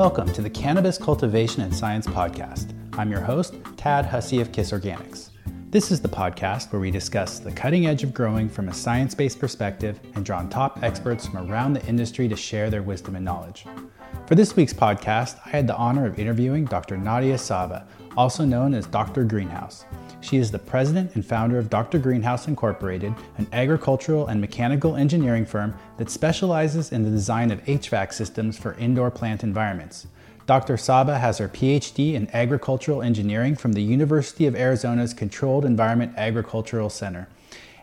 Welcome to the Cannabis Cultivation and Science Podcast. I'm your host, Tad Hussey of KIS Organics. This is the podcast where we discuss the cutting edge of growing from a science based perspective and draw on top experts from around the industry to share their wisdom and knowledge. For this week's podcast, I had the honor of interviewing Dr. Nadia Sabeh, also known as Dr. Greenhouse. She is the president and founder of Dr. Greenhouse Incorporated, an agricultural and mechanical engineering firm that specializes in the design of HVAC systems for indoor plant environments. Dr. Sabeh has her PhD in agricultural engineering from the University of Arizona's Controlled Environment Agricultural Center,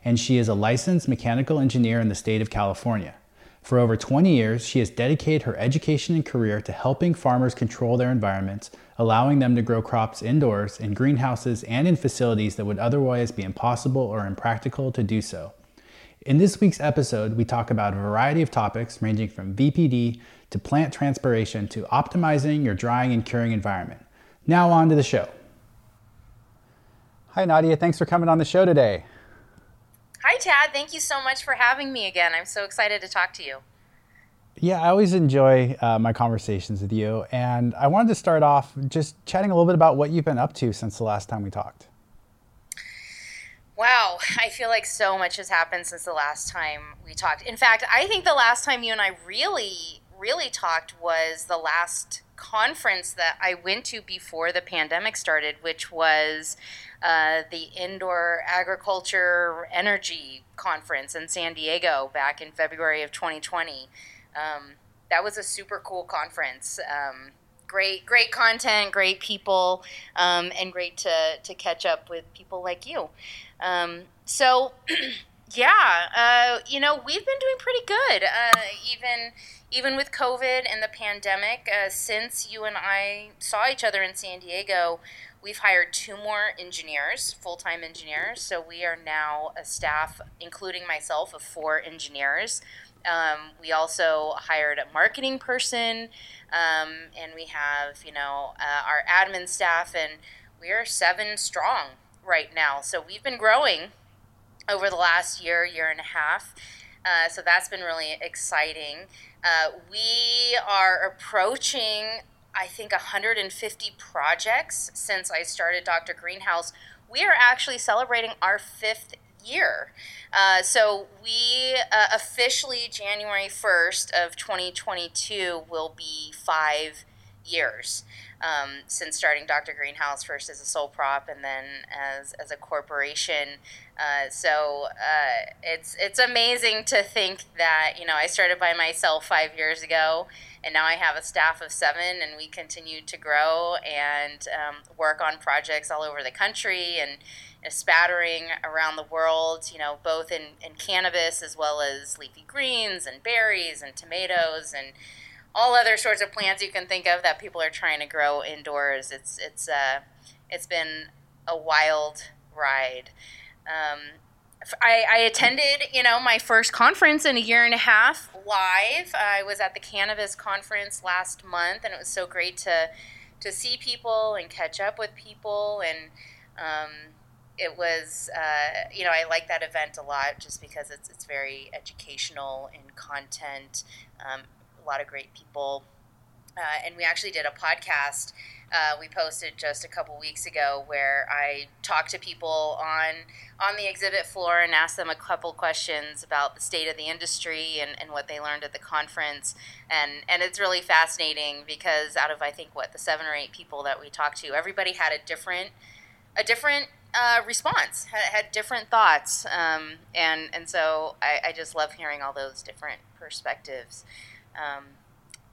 and she is a licensed mechanical engineer in the state of California. For over 20 years, she has dedicated her education and career to helping farmers control their environments, allowing them to grow crops indoors, in greenhouses, and in facilities that would otherwise be impossible or impractical to do so. In this week's episode, we talk about a variety of topics ranging from VPD to plant transpiration to optimizing your drying and curing environment. Now, on to the show. Hi, Nadia. Thanks for coming on the show today. Hi, Tad. Thank you so much for having me again. I'm so excited to talk to you. Yeah, I always enjoy uh, my conversations with you. And I wanted to start off just chatting a little bit about what you've been up to since the last time we talked. Wow, I feel like so much has happened since the last time we talked. In fact, I think the last time you and I really, really talked was the last conference that I went to before the pandemic started, which was uh, the Indoor Agriculture Energy Conference in San Diego back in February of 2020. Um, that was a super cool conference. Um, great, great content, great people, um, and great to, to catch up with people like you. Um, so, yeah, uh, you know, we've been doing pretty good, uh, even even with COVID and the pandemic. Uh, since you and I saw each other in San Diego, We've hired two more engineers, full time engineers. So we are now a staff, including myself, of four engineers. Um, we also hired a marketing person, um, and we have, you know, uh, our admin staff, and we are seven strong right now. So we've been growing over the last year, year and a half. Uh, so that's been really exciting. Uh, we are approaching I think 150 projects since I started Dr. Greenhouse. We are actually celebrating our fifth year. Uh, so we uh, officially January 1st of 2022 will be five years um, since starting Dr. Greenhouse first as a sole prop and then as, as a corporation. Uh, so uh, it's it's amazing to think that you know I started by myself five years ago and now I have a staff of seven, and we continue to grow and um, work on projects all over the country and spattering around the world, you know, both in, in cannabis as well as leafy greens and berries and tomatoes and all other sorts of plants you can think of that people are trying to grow indoors. It's it's uh, it's been a wild ride. Um, I, I, attended, you know, my first conference in a year and a half live. I was at the cannabis conference last month, and it was so great to to see people and catch up with people. And um, it was, uh, you know, I like that event a lot just because it's it's very educational in content. Um, lot of great people, uh, and we actually did a podcast uh, we posted just a couple weeks ago where I talked to people on on the exhibit floor and asked them a couple questions about the state of the industry and, and what they learned at the conference. And and it's really fascinating because out of I think what the seven or eight people that we talked to, everybody had a different a different uh, response, had, had, different thoughts, um, and and so I, I, just love hearing all those different perspectives. Um,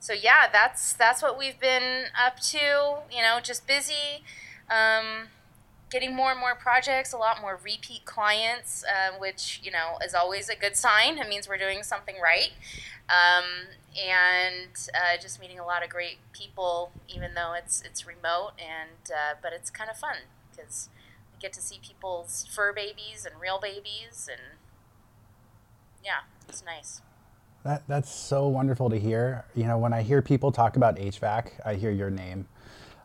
so yeah, that's that's what we've been up to. You know, just busy, um, getting more and more projects, a lot more repeat clients, uh, which you know is always a good sign. It means we're doing something right. Um, and uh, just meeting a lot of great people, even though it's it's remote, and uh, but it's kind of fun because we get to see people's fur babies and real babies, and yeah, it's nice. That, that's so wonderful to hear. You know, when I hear people talk about HVAC, I hear your name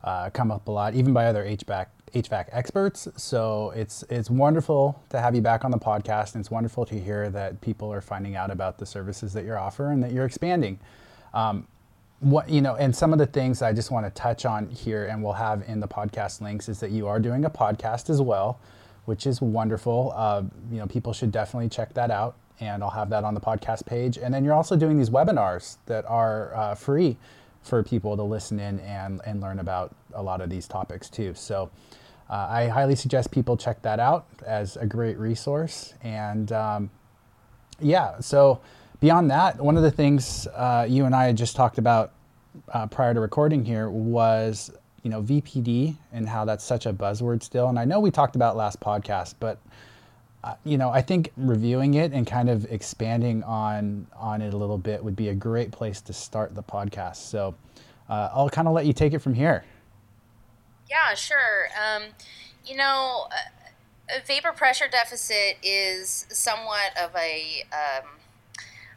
uh, come up a lot, even by other HVAC HVAC experts. So it's it's wonderful to have you back on the podcast, and it's wonderful to hear that people are finding out about the services that you're offering and that you're expanding. Um, what you know, and some of the things I just want to touch on here, and we'll have in the podcast links, is that you are doing a podcast as well, which is wonderful. Uh, you know, people should definitely check that out, and I'll have that on the podcast page. And then you're also doing these webinars that are uh, free for people to listen in and and learn about a lot of these topics too. So. Uh, I highly suggest people check that out as a great resource. And um, yeah, so beyond that, one of the things uh, you and I had just talked about uh, prior to recording here was you know VPD and how that's such a buzzword still. And I know we talked about last podcast, but you know I think reviewing it and kind of expanding on on it a little bit would be a great place to start the podcast. So uh, I'll kind of let you take it from here. Yeah, sure. Um, you know, a vapor pressure deficit is somewhat of a um,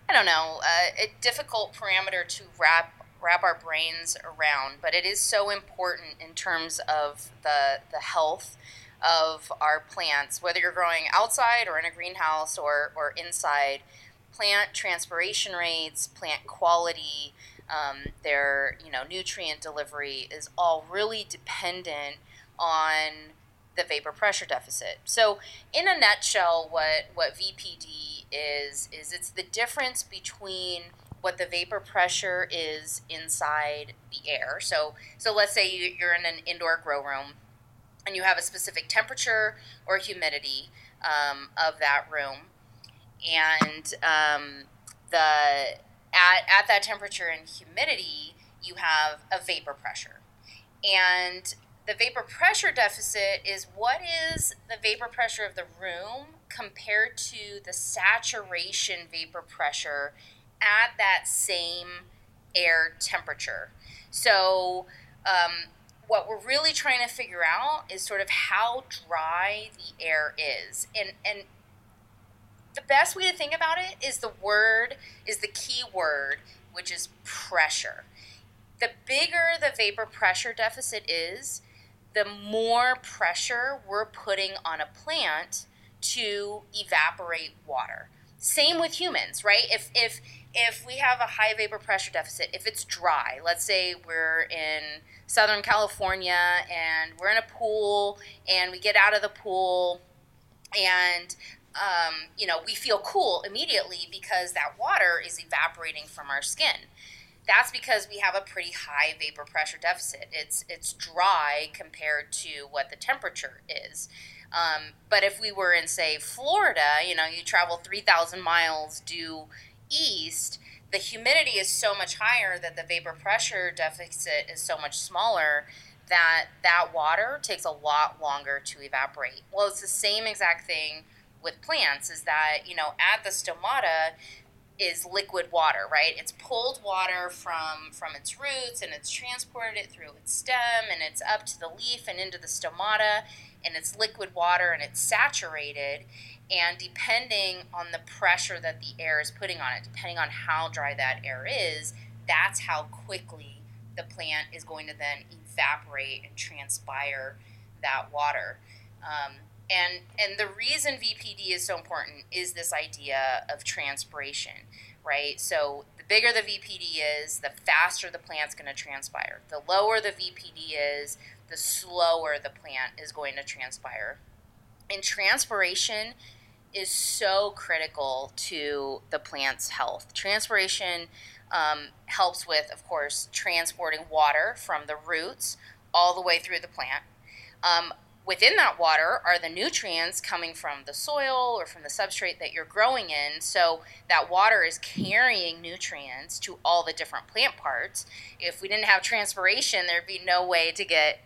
I don't know, uh, a difficult parameter to wrap wrap our brains around, but it is so important in terms of the the health of our plants, whether you're growing outside or in a greenhouse or, or inside. Plant transpiration rates, plant quality, um, their you know nutrient delivery is all really dependent on the vapor pressure deficit. So, in a nutshell, what what VPD is is it's the difference between what the vapor pressure is inside the air. So, so let's say you're in an indoor grow room and you have a specific temperature or humidity um, of that room, and um, the at, at that temperature and humidity, you have a vapor pressure. And the vapor pressure deficit is what is the vapor pressure of the room compared to the saturation vapor pressure at that same air temperature. So, um, what we're really trying to figure out is sort of how dry the air is. And, and the best way to think about it is the word, is the key word, which is pressure. The bigger the vapor pressure deficit is, the more pressure we're putting on a plant to evaporate water. Same with humans, right? If if if we have a high vapor pressure deficit, if it's dry, let's say we're in Southern California and we're in a pool and we get out of the pool and um, you know we feel cool immediately because that water is evaporating from our skin that's because we have a pretty high vapor pressure deficit. It's it's dry compared to what the temperature is. Um, but if we were in say Florida, you know, you travel three thousand miles due east, the humidity is so much higher that the vapor pressure deficit is so much smaller that that water takes a lot longer to evaporate. Well, it's the same exact thing with plants. Is that you know at the stomata is liquid water, right? It's pulled water from from its roots and it's transported it through its stem and it's up to the leaf and into the stomata and it's liquid water and it's saturated and depending on the pressure that the air is putting on it, depending on how dry that air is, that's how quickly the plant is going to then evaporate and transpire that water. Um, and and the reason VPD is so important is this idea of transpiration, right? So the bigger the VPD is, the faster the plant's going to transpire. The lower the VPD is, the slower the plant is going to transpire. And transpiration is so critical to the plant's health. Transpiration um, helps with, of course, transporting water from the roots all the way through the plant. Um, within that water are the nutrients coming from the soil or from the substrate that you're growing in. So that water is carrying nutrients to all the different plant parts. If we didn't have transpiration, there'd be no way to get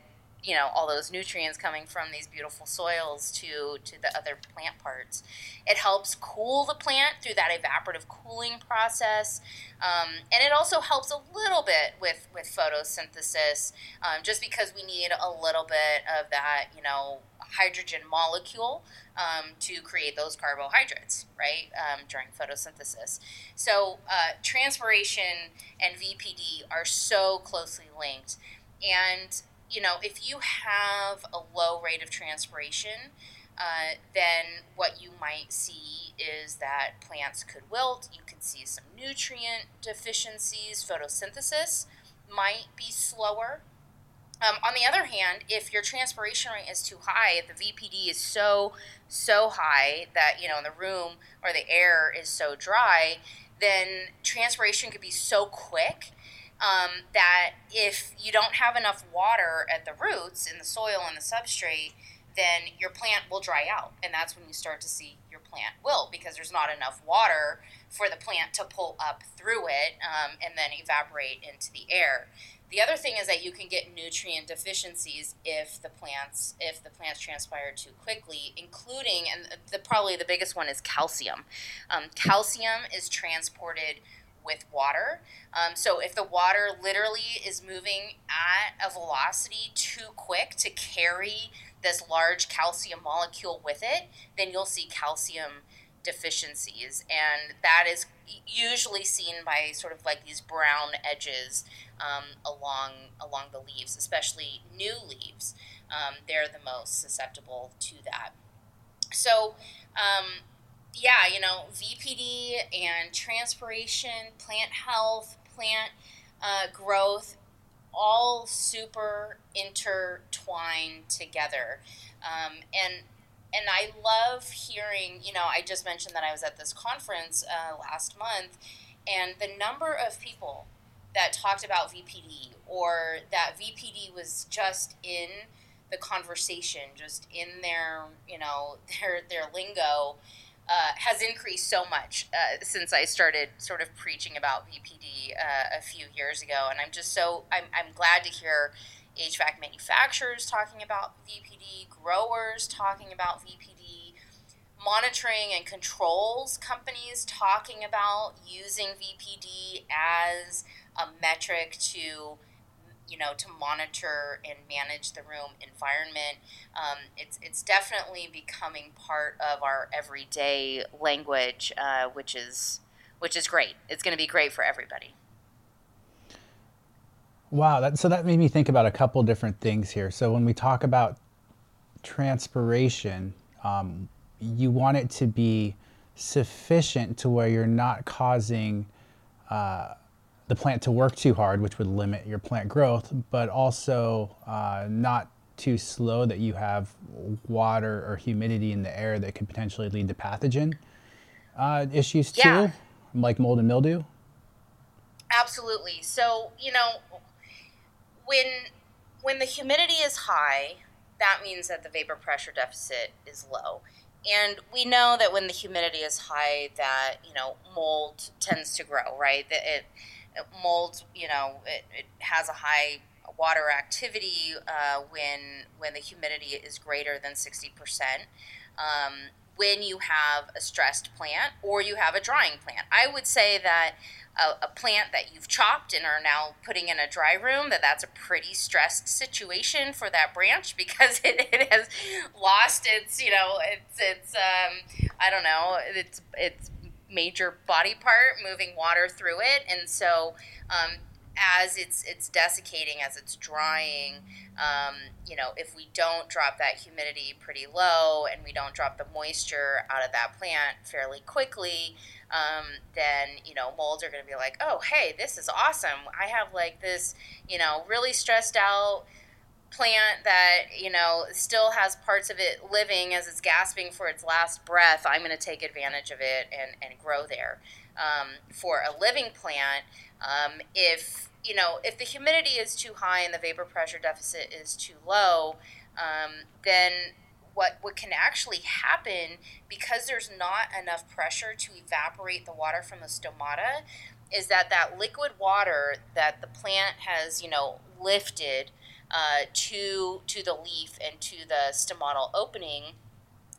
you know all those nutrients coming from these beautiful soils to to the other plant parts. It helps cool the plant through that evaporative cooling process um, and it also helps a little bit with with photosynthesis um, just because we need a little bit of that you know hydrogen molecule um, to create those carbohydrates right um, during photosynthesis. So uh, transpiration and vpd are so closely linked and you know, if you have a low rate of transpiration, uh, then what you might see is that plants could wilt. You can see some nutrient deficiencies. Photosynthesis might be slower. Um, on the other hand, if your transpiration rate is too high, if the VPD is so so high that you know in the room or the air is so dry, then transpiration could be so quick um, that if you don't have enough water at the roots in the soil and the substrate, then your plant will dry out. And that's when you start to see your plant wilt because there's not enough water for the plant to pull up through it um, and then evaporate into the air. The other thing is that you can get nutrient deficiencies if the plants if the plants transpire too quickly, including and the probably the biggest one is calcium. Um, calcium is transported with water. Um, so if the water literally is moving at a velocity too quick to carry this large calcium molecule with it, then you'll see calcium deficiencies. And that is usually seen by sort of like these brown edges um, along along the leaves, especially new leaves. Um, they're the most susceptible to that. So, um, yeah, you know, VPD and transpiration, plant health, plant uh, growth, all super intertwined together. Um, and and I love hearing, you know, I just mentioned that I was at this conference uh, last month, and the number of people that talked about VPD or that VPD was just in the conversation, just in their, you know, their their lingo uh, has increased so much uh, since I started sort of preaching about VPD uh, a few years ago, and I'm just so I'm I'm glad to hear HVAC manufacturers talking about VPD, growers talking about VPD, monitoring and controls companies talking about using VPD as a metric to you know to monitor and manage the room environment. Um, it's it's definitely becoming part of our everyday language, uh, which is which is great. It's going to be great for everybody. Wow, that, so that made me think about a couple different things here. So when we talk about transpiration, um, you want it to be sufficient to where you're not causing uh, the plant to work too hard, which would limit your plant growth, but also uh, not too slow that you have water or humidity in the air that could potentially lead to pathogen uh, issues yeah. too, like mold and mildew. Absolutely. So you know, when when the humidity is high, that means that the vapor pressure deficit is low. And we know that when the humidity is high, that you know mold tends to grow, right? That it mold, you know, it, it has a high water activity uh, when when the humidity is greater than 60%. Um, when you have a stressed plant or you have a drying plant. I would say that a, a, plant that you've chopped and are now putting in a dry room, that that's a pretty stressed situation for that branch because it, it has lost its, you know, it's, it's, um, I don't know, it's, it's major body part moving water through it. And so um, as it's it's desiccating as it's drying um, you know if we don't drop that humidity pretty low and we don't drop the moisture out of that plant fairly quickly um, then you know molds are going to be like oh hey this is awesome. I have like this you know really stressed out plant that you know still has parts of it living as it's gasping for its last breath i'm going to take advantage of it and, and grow there. Um, for a living plant um, if you know if the humidity is too high and the vapor pressure deficit is too low um, then what what can actually happen because there's not enough pressure to evaporate the water from the stomata is that that liquid water that the plant has you know lifted uh, to to the leaf and to the stomatal opening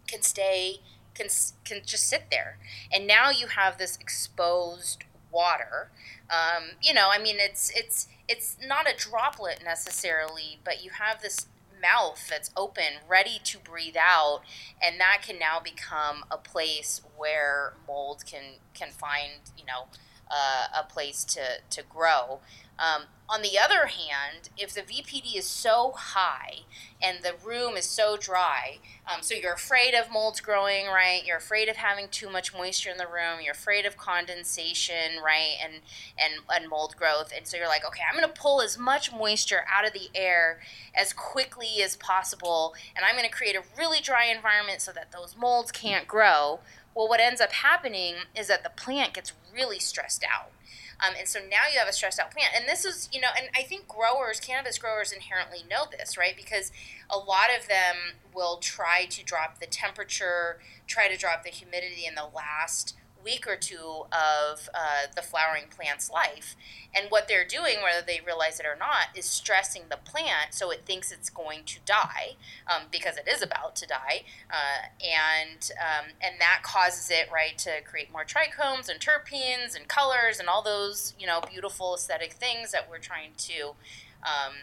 can stay can can just sit there, and now you have this exposed water. Um, you know, I mean, it's it's it's not a droplet necessarily, but you have this mouth that's open, ready to breathe out, and that can now become a place where mold can can find you know uh, a place to, to grow. Um, on the other hand, if the VPD is so high and the room is so dry, um, so you're afraid of molds growing, right? You're afraid of having too much moisture in the room. You're afraid of condensation, right? And and and mold growth. And so you're like, okay, I'm going to pull as much moisture out of the air as quickly as possible, and I'm going to create a really dry environment so that those molds can't grow. Well, what ends up happening is that the plant gets really stressed out um, and so now you have a stressed out plant. And this is, you know, and I think growers, cannabis growers inherently know this, right? Because a lot of them will try to drop the temperature, try to drop the humidity in the last week or two of uh, the flowering plant's life. And what they're doing, whether they realize it or not, is stressing the plant so it thinks it's going to die um, because it is about to die. Uh, and, um, and that causes it, right, to create more trichomes and terpenes and colors and all those, you know, beautiful aesthetic things that we're trying to, um,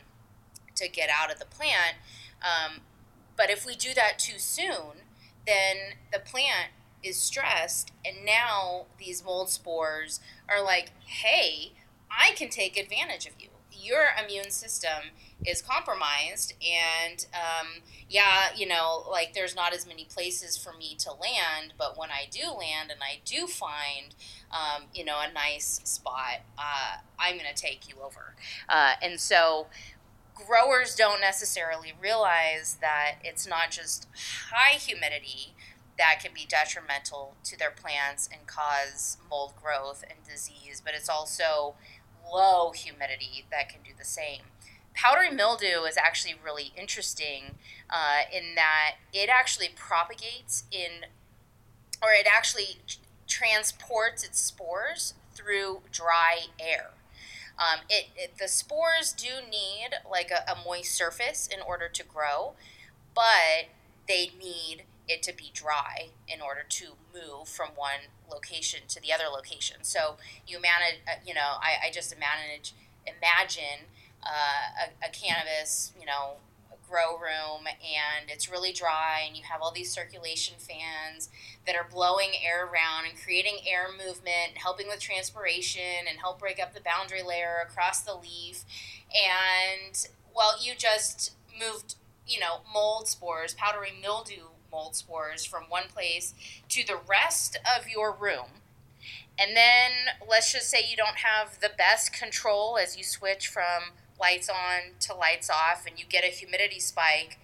to get out of the plant. Um, but if we do that too soon, then the plant is stressed and now these mold spores are like hey i can take advantage of you. Your immune system is compromised and um, yeah you know like there's not as many places for me to land but when i do land and i do find um, you know a nice spot uh, i'm going to take you over. Uh, and so growers don't necessarily realize that it's not just high humidity that can be detrimental to their plants and cause mold growth and disease, but it's also low humidity that can do the same. Powdery mildew is actually really interesting uh, in that it actually propagates in, or it actually transports its spores through dry air. Um, it, it, the spores do need like a, a moist surface in order to grow, but they need it to be dry in order to move from one location to the other location. So you manage, uh, you know, I, I just manage, imagine uh, a, a cannabis, you know, grow room and it's really dry and you have all these circulation fans that are blowing air around and creating air movement helping with transpiration and help break up the boundary layer across the leaf and well you just moved you know mold spores powdery mildew mold spores from one place to the rest of your room. And then let's just say you don't have the best control as you switch from lights on to lights off and you get a humidity spike.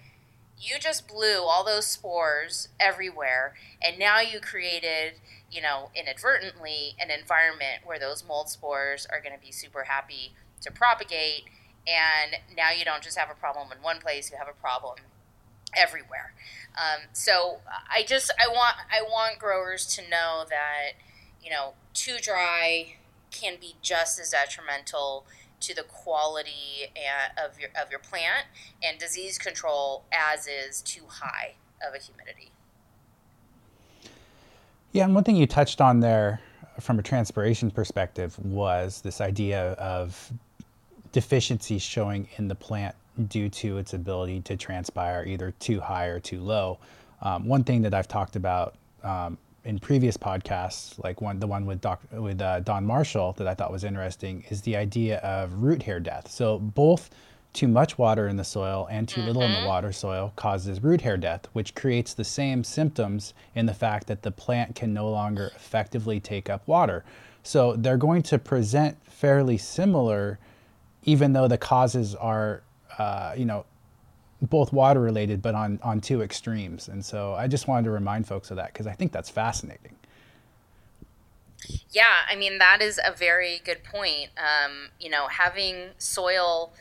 You just blew all those spores everywhere, and now you created, you know, inadvertently an environment where those mold spores are going to be super happy to propagate. And now you don't just have a problem in one place, you have a problem everywhere. Um, so I just I want I want growers to know that you know too dry can be just as detrimental to the quality of your of your plant and disease control as is too high of a humidity. Yeah, and one thing you touched on there from a transpiration perspective was this idea of deficiencies showing in the plant due to its ability to transpire either too high or too low. Um, one thing that I've talked about um, in previous podcasts, like one the one with Doc, with uh, Don Marshall that I thought was interesting, is the idea of root hair death. So both too much water in the soil and too mm-hmm. little in the mm-hmm. water soil causes root hair death, which creates the same symptoms in the fact that the plant can no longer effectively take up water. So they're going to present fairly similar, even though the causes are uh, you know, both water related, but on, on two extremes. And so I just wanted to remind folks of that because I think that's fascinating. Yeah, I mean, that is a very good point. Um, you know, having soil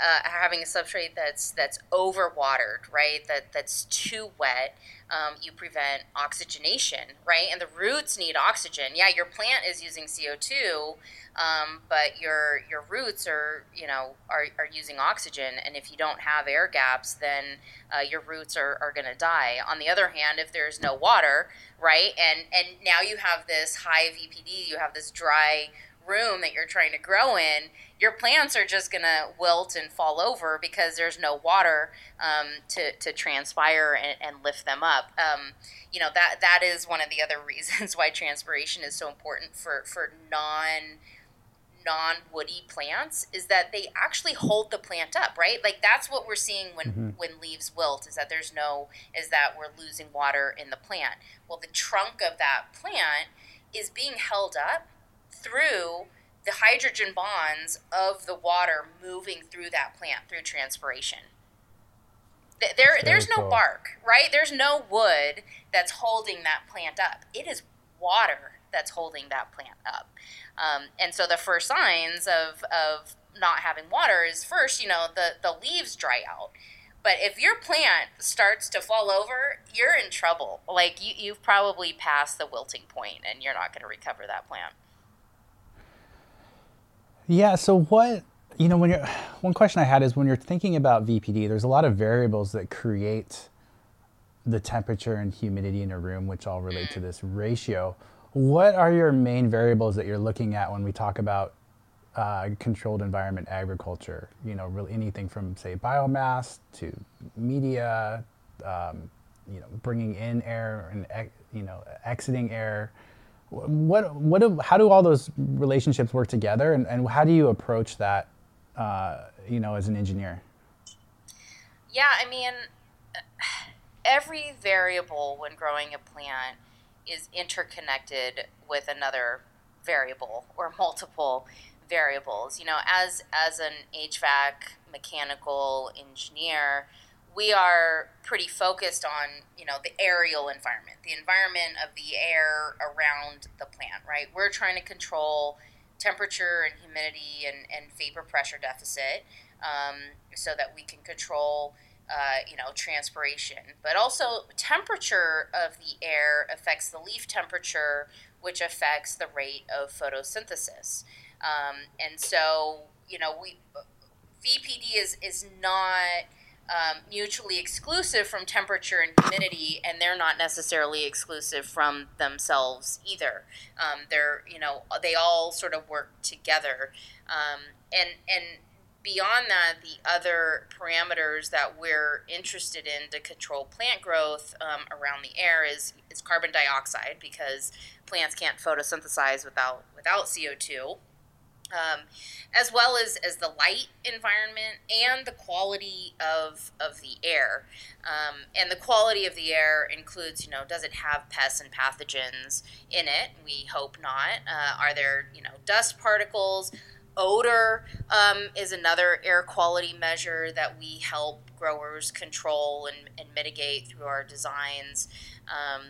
uh, having a substrate that's that's overwatered, right? That that's too wet. Um, you prevent oxygenation, right? And the roots need oxygen. Yeah, your plant is using CO two, um, but your your roots are you know are, are using oxygen. And if you don't have air gaps, then uh, your roots are, are going to die. On the other hand, if there's no water, right, and and now you have this high VPD, you have this dry room that you're trying to grow in, your plants are just going to wilt and fall over because there's no water um, to, to transpire and, and lift them up. Um, you know, that, that is one of the other reasons why transpiration is so important for, for non non-woody plants is that they actually hold the plant up right like that's what we're seeing when mm-hmm. when leaves wilt is that there's no is that we're losing water in the plant well the trunk of that plant is being held up through the hydrogen bonds of the water moving through that plant through transpiration there, there's no cool. bark right there's no wood that's holding that plant up it is water that's holding that plant up um, and so the first signs of, of not having water is first, you know, the, the leaves dry out. But if your plant starts to fall over, you're in trouble. Like you, you've probably passed the wilting point and you're not going to recover that plant. Yeah. So what, you know, when you're, one question I had is when you're thinking about VPD, there's a lot of variables that create the temperature and humidity in a room, which all relate mm. to this ratio. What are your main variables that you're looking at when we talk about uh, controlled environment agriculture? You know, really anything from say biomass to media, um, you know, bringing in air and you know exiting air. What what do, how do all those relationships work together, and, and how do you approach that? Uh, you know, as an engineer. Yeah, I mean, every variable when growing a plant is interconnected with another variable or multiple variables. You know, as as an HVAC mechanical engineer, we are pretty focused on you know the aerial environment, the environment of the air around the plant. Right, we're trying to control temperature and humidity and, and vapor pressure deficit um, so that we can control uh, you know, transpiration, but also temperature of the air affects the leaf temperature, which affects the rate of photosynthesis. Um, and so, you know, we VPD is is not um, mutually exclusive from temperature and humidity, and they're not necessarily exclusive from themselves either. Um, they're you know they all sort of work together, um, and and beyond that, the other parameters that we're interested in to control plant growth um, around the air is, is carbon dioxide because plants can't photosynthesize without without CO two. Um, as well as, as the light environment and the quality of, of the air. Um, and the quality of the air includes, you know, does it have pests and pathogens in it? We hope not. Uh, are there, you know, dust particles? Odor um, is another air quality measure that we help growers control and, and mitigate through our designs. Um,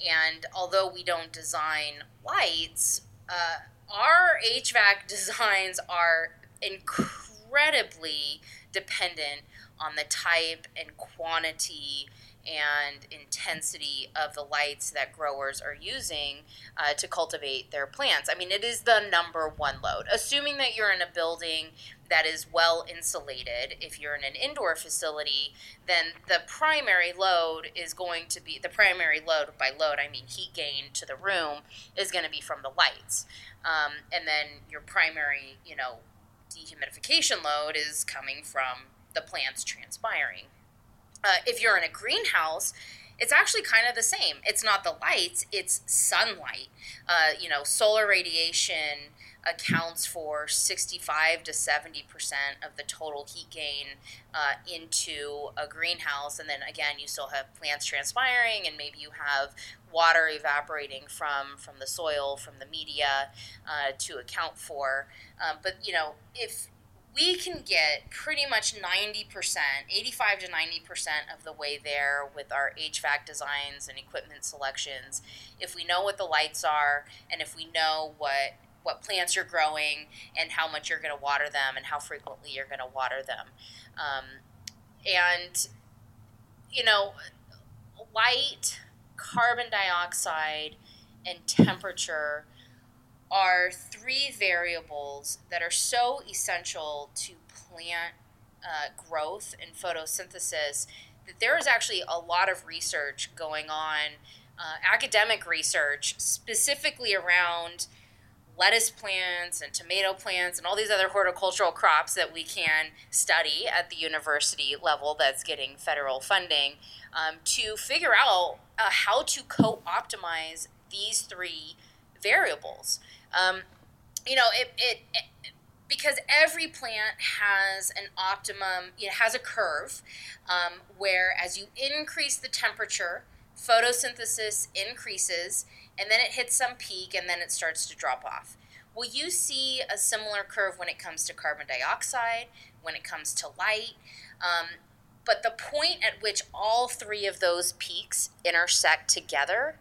and although we don't design lights, uh, our HVAC designs are incredibly dependent on the type and quantity and intensity of the lights that growers are using uh, to cultivate their plants. I mean, it is the number one load. Assuming that you're in a building that is well insulated, if you're in an indoor facility, then the primary load is going to be the primary load, by load, I mean heat gain to the room, is going to be from the lights. Um, and then your primary, you know, dehumidification load is coming from the plants transpiring. Uh, if you're in a greenhouse, it's actually kind of the same. It's not the lights, it's sunlight. Uh, you know, solar radiation accounts for 65 to 70% of the total heat gain uh, into a greenhouse. And then again, you still have plants transpiring, and maybe you have water evaporating from, from the soil, from the media uh, to account for. Um, but, you know, if we can get pretty much 90%, 85 to 90% of the way there with our HVAC designs and equipment selections if we know what the lights are and if we know what what plants you're growing and how much you're going to water them and how frequently you're going to water them. Um, and, you know, light, carbon dioxide, and temperature are three variables that are so essential to plant uh, growth and photosynthesis that there is actually a lot of research going on, uh, academic research specifically around lettuce plants and tomato plants and all these other horticultural crops that we can study at the university level that's getting federal funding um, to figure out uh, how to co optimize these three variables. Um, you know, it, it, it, because every plant has an optimum, it has a curve um, where as you increase the temperature, photosynthesis increases and then it hits some peak and then it starts to drop off. Will you see a similar curve when it comes to carbon dioxide, when it comes to light? Um, but the point at which all three of those peaks intersect together,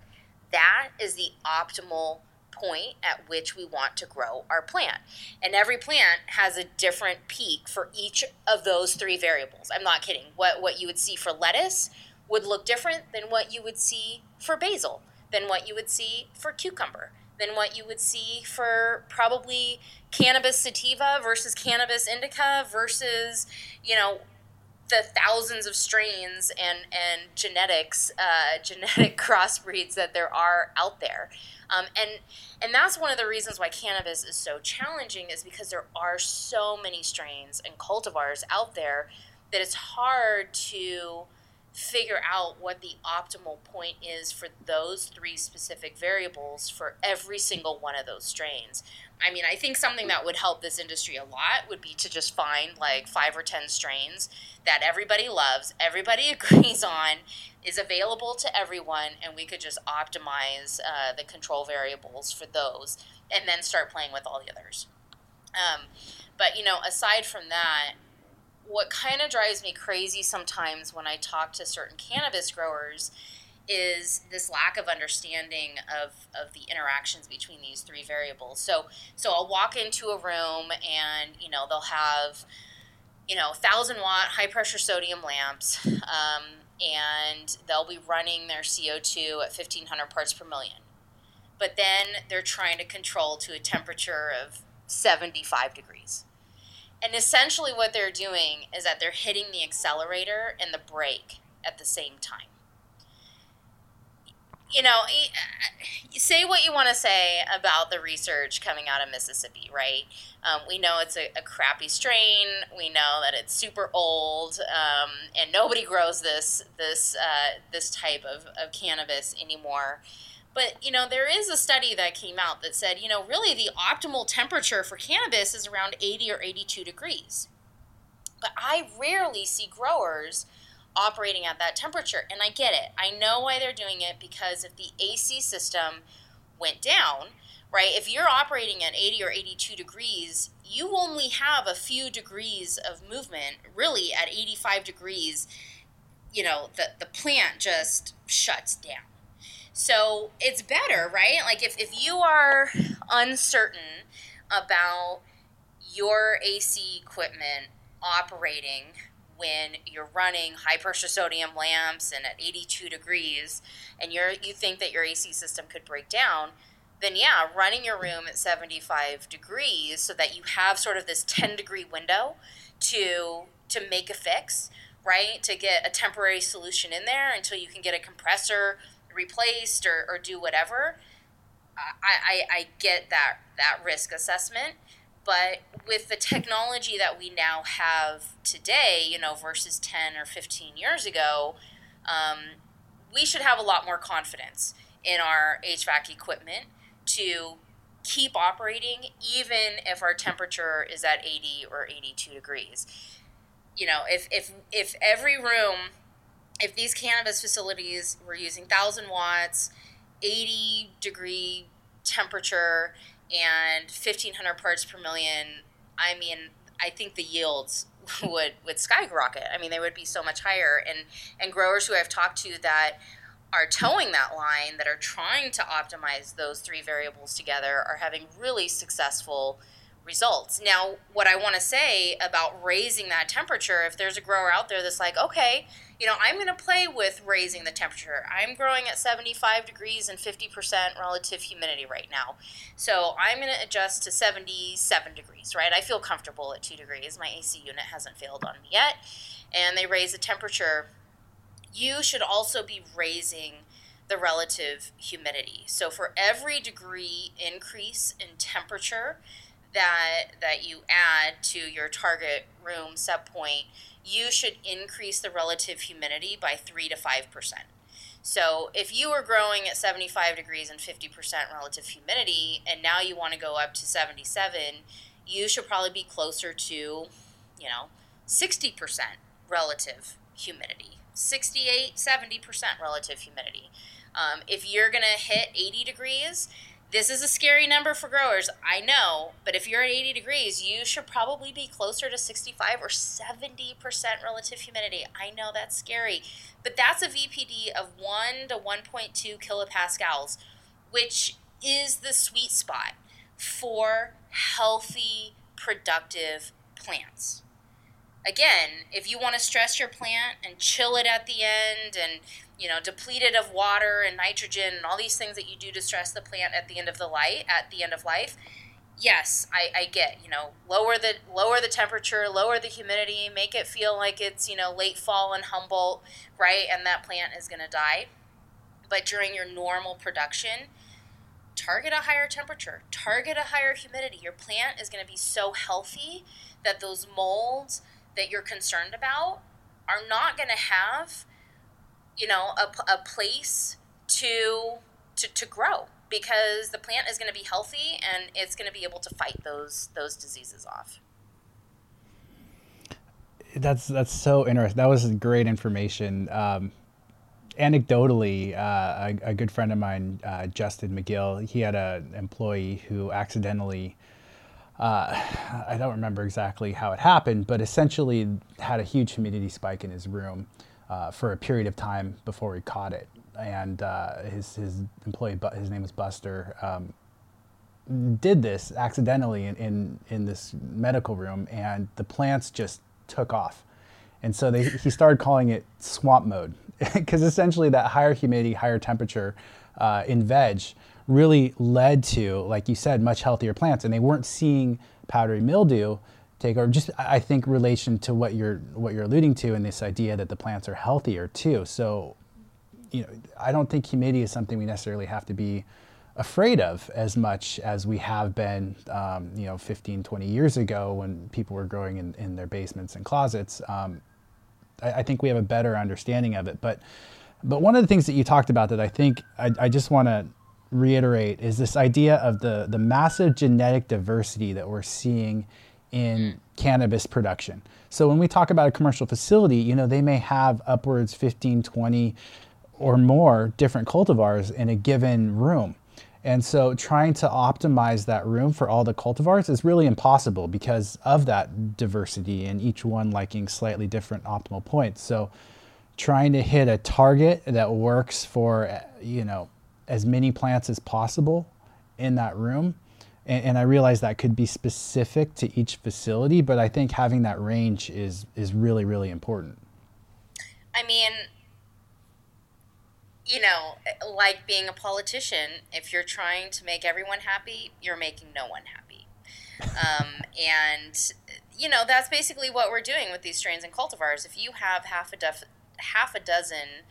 that is the optimal point at which we want to grow our plant. And every plant has a different peak for each of those three variables. I'm not kidding. What what you would see for lettuce would look different than what you would see for basil, than what you would see for cucumber, than what you would see for probably cannabis sativa versus cannabis indica versus, you know, the thousands of strains and and genetics, uh, genetic crossbreeds that there are out there, um, and and that's one of the reasons why cannabis is so challenging is because there are so many strains and cultivars out there that it's hard to figure out what the optimal point is for those three specific variables for every single one of those strains. I mean, I think something that would help this industry a lot would be to just find like five or 10 strains that everybody loves, everybody agrees on, is available to everyone, and we could just optimize uh, the control variables for those and then start playing with all the others. Um, but, you know, aside from that, what kind of drives me crazy sometimes when I talk to certain cannabis growers is this lack of understanding of, of the interactions between these three variables. So so I'll walk into a room and you know they'll have you know thousand watt high pressure sodium lamps, um, and they'll be running their CO two at fifteen hundred parts per million. But then they're trying to control to a temperature of seventy five degrees. And essentially, what they're doing is that they're hitting the accelerator and the brake at the same time. You know, say what you want to say about the research coming out of Mississippi, right? Um, we know it's a, a, crappy strain. We know that it's super old, um, and nobody grows this this uh, this type of, of cannabis anymore. But, you know, there is a study that came out that said, you know, really the optimal temperature for cannabis is around 80 or 82 degrees. But I rarely see growers operating at that temperature. And I get it. I know why they're doing it because if the AC system went down, right, if you're operating at 80 or 82 degrees, you only have a few degrees of movement. Really, at 85 degrees, you know, the, the plant just shuts down. So it's better, right? Like if, if you are uncertain about your AC equipment operating when you're running high pressure sodium lamps and at 82 degrees and you're you think that your AC system could break down, then yeah, running your room at 75 degrees so that you have sort of this 10 degree window to to make a fix, right? To get a temporary solution in there until you can get a compressor replaced or, or do whatever, I, I, I get that that risk assessment. But with the technology that we now have today, you know, versus 10 or 15 years ago, um, we should have a lot more confidence in our HVAC equipment to keep operating even if our temperature is at 80 or 82 degrees. You know, if, if, if every room if these cannabis facilities were using 1,000 watts, 80 degree temperature, and 1,500 parts per million, I mean, I think the yields would would skyrocket. I mean, they would be so much higher. And and growers who I've talked to that are toeing that line, that are trying to optimize those three variables together, are having really successful results. Now, what I want to say about raising that temperature, if there's a grower out there that's like, okay, you know, I'm going to play with raising the temperature. I'm growing at 75 degrees and 50% relative humidity right now. So I'm going to adjust to 77 degrees, right? I feel comfortable at 2 degrees. My AC unit hasn't failed on me yet. And they raise the temperature. You should also be raising the relative humidity. So for every degree increase in temperature that that you add to your target room set point, you should increase the relative humidity by 3 to 5%. So if you were growing at 75 degrees and 50% relative humidity and now you want to go up to 77, you should probably be closer to, you know, 60% relative humidity. 68, 70% relative humidity. Um, if you're going to hit 80 degrees, this is a scary number for growers, I know, but if you're at 80 degrees, you should probably be closer to 65 or 70% relative humidity. I know that's scary, but that's a VPD of 1 to 1.2 kilopascals, which is the sweet spot for healthy, productive plants again, if you want to stress your plant and chill it at the end and you know depleted of water and nitrogen and all these things that you do to stress the plant at the end of the light at the end of life, yes, I, I get you know lower the lower the temperature, lower the humidity, make it feel like it's you know late fall in Humboldt, right? And that plant is going to die. But during your normal production, target a higher temperature, target a higher humidity. Your plant is going to be so healthy that those molds that you're concerned about are not going to have you know a, a place to, to to grow because the plant is going to be healthy and it's going to be able to fight those those diseases off. That's that's so interesting that was great information. Um, anecdotally, uh, a, a, good friend of mine, uh, Justin McGill, he had an employee who accidentally uh, I don't remember exactly how it happened, but essentially had a huge humidity spike in his room uh, for a period of time before he caught it. And uh, his, his employee, his name was Buster, um, did this accidentally in, in, in this medical room, and the plants just took off. And so they, he started calling it swamp mode because essentially that higher humidity, higher temperature uh, in veg really led to, like you said, much healthier plants, and they weren't seeing powdery mildew take over. Just I think relation to what you're what you're alluding to, and this idea that the plants are healthier too. So, you know, I don't think humidity is something we necessarily have to be afraid of as much as we have been, um, you know, 15, 20 years ago when people were growing in, in their basements and closets. Um, I, I, think we have a better understanding of it. But, but one of the things that you talked about that I think I, I just want to reiterate is this idea of the, the massive genetic diversity that we're seeing in mm. cannabis production. So when we talk about a commercial facility, you know, they may have upwards 15, 20 or more different cultivars in a given room. And so trying to optimize that room for all the cultivars is really impossible because of that diversity and each one liking slightly different optimal points. So trying to hit a target that works for, you know, as many plants as possible in that room. And, and, I realize that could be specific to each facility, but I think having that range is is really really important. I mean, you know, like being a politician, if you're trying to make everyone happy, you're making no one happy. Um, and you know that's basically what we're doing with these strains and cultivars. If you have half a def- half a dozen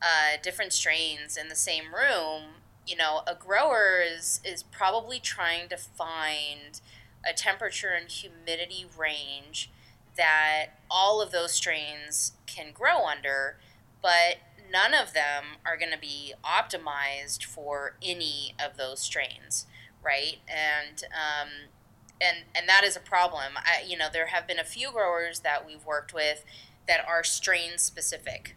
uh, different strains in the same room, you know, a grower is is probably trying to find a temperature and humidity range that all of those strains can grow under, but none of them are going to be optimized for any of those strains, right? And um, and and that is a problem. I, you know, there have been a few growers that we've worked with that are strain specific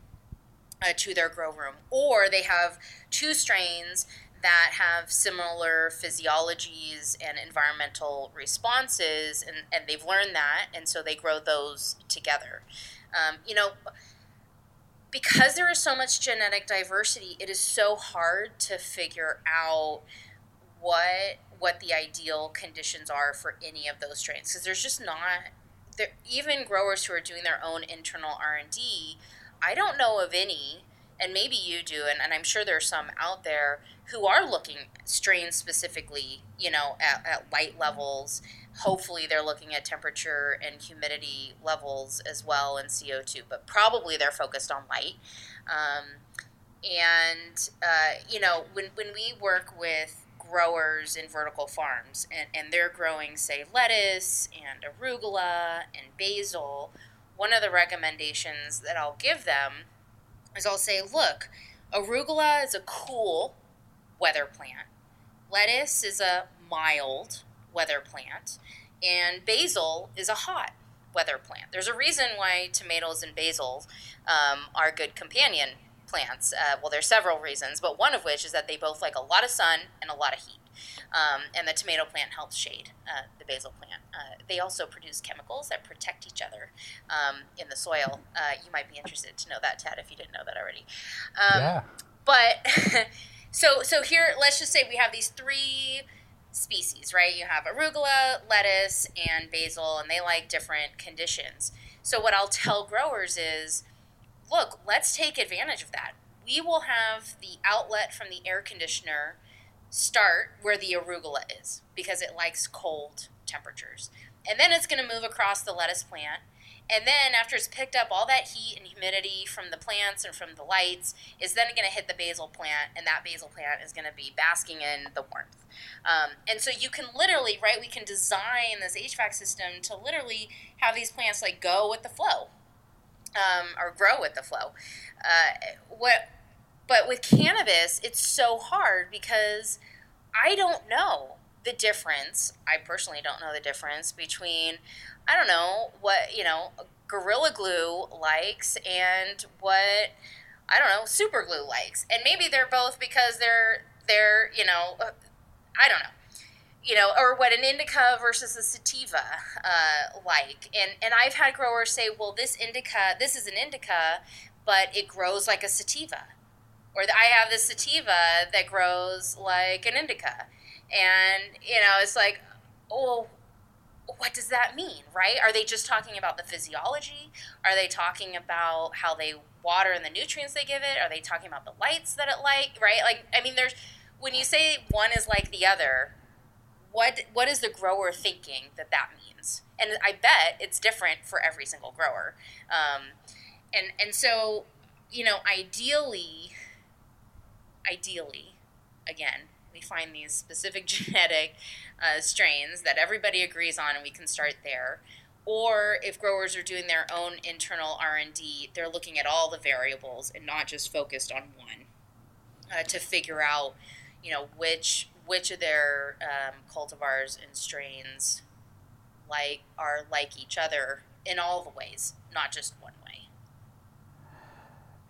uh, to their grow room, or they have two strains that have similar physiologies and environmental responses, and, and they've learned that, and so they grow those together. Um, you know, because there is so much genetic diversity, it is so hard to figure out what what the ideal conditions are for any of those strains because there's just not there even growers who are doing their own internal R&D I don't know of any, and maybe you do, and, and I'm sure there's some out there who are looking strains specifically, you know, at, at light levels. Hopefully, they're looking at temperature and humidity levels as well and CO2, but probably they're focused on light. Um, and uh, you know, when when we work with growers in vertical farms and, and they're growing, say, lettuce and arugula and basil, one of the recommendations that I'll give them is I'll say, look, arugula is a cool weather plant, lettuce is a mild weather plant, and basil is a hot weather plant. There's a reason why tomatoes and basil um, are good companion plants. Uh, well, there's several reasons, but one of which is that they both like a lot of sun and a lot of heat. Um, and the tomato plant helps shade uh, the basil plant. Uh, they also produce chemicals that protect each other um, in the soil. Uh, you might be interested to know that, Ted, if you didn't know that already. Um, yeah. But so so here, let's just say we have these three species, right? You have arugula, lettuce, and basil, and they like different conditions. So what I'll tell growers is look, let's take advantage of that. We will have the outlet from the air conditioner start where the arugula is because it likes cold temperatures. And then it's going to move across the lettuce plant. And then after it's picked up all that heat and humidity from the plants and from the lights, is then going to hit the basil plant, and that basil plant is going to be basking in the warmth. Um, and so you can literally, right? We can design this HVAC system to literally have these plants like go with the flow um, or grow with the flow. Uh, what, but with cannabis, it's so hard because I don't know the difference. I personally don't know the difference between, I don't know what you know, Gorilla Glue likes and what I don't know, Super Glue likes, and maybe they're both because they're they're you know, I don't know you know, or what an indica versus a sativa uh, like. And and I've had growers say, well, this indica, this is an indica, but it grows like a sativa, or I have this sativa that grows like an indica, and you know, it's like, oh. What does that mean, right? Are they just talking about the physiology? Are they talking about how they water and the nutrients they give it? Are they talking about the lights that it like, right? Like, I mean, there's when you say one is like the other, what what is the grower thinking that that means? And I bet it's different for every single grower. Um, and and so you know, ideally, ideally, again, we find these specific genetic uh, strains that everybody agrees on, and we can start there. Or if growers are doing their own internal R and D, they're looking at all the variables and not just focused on one uh, to figure out, you know, which which of their um, cultivars and strains like are like each other in all the ways, not just one way.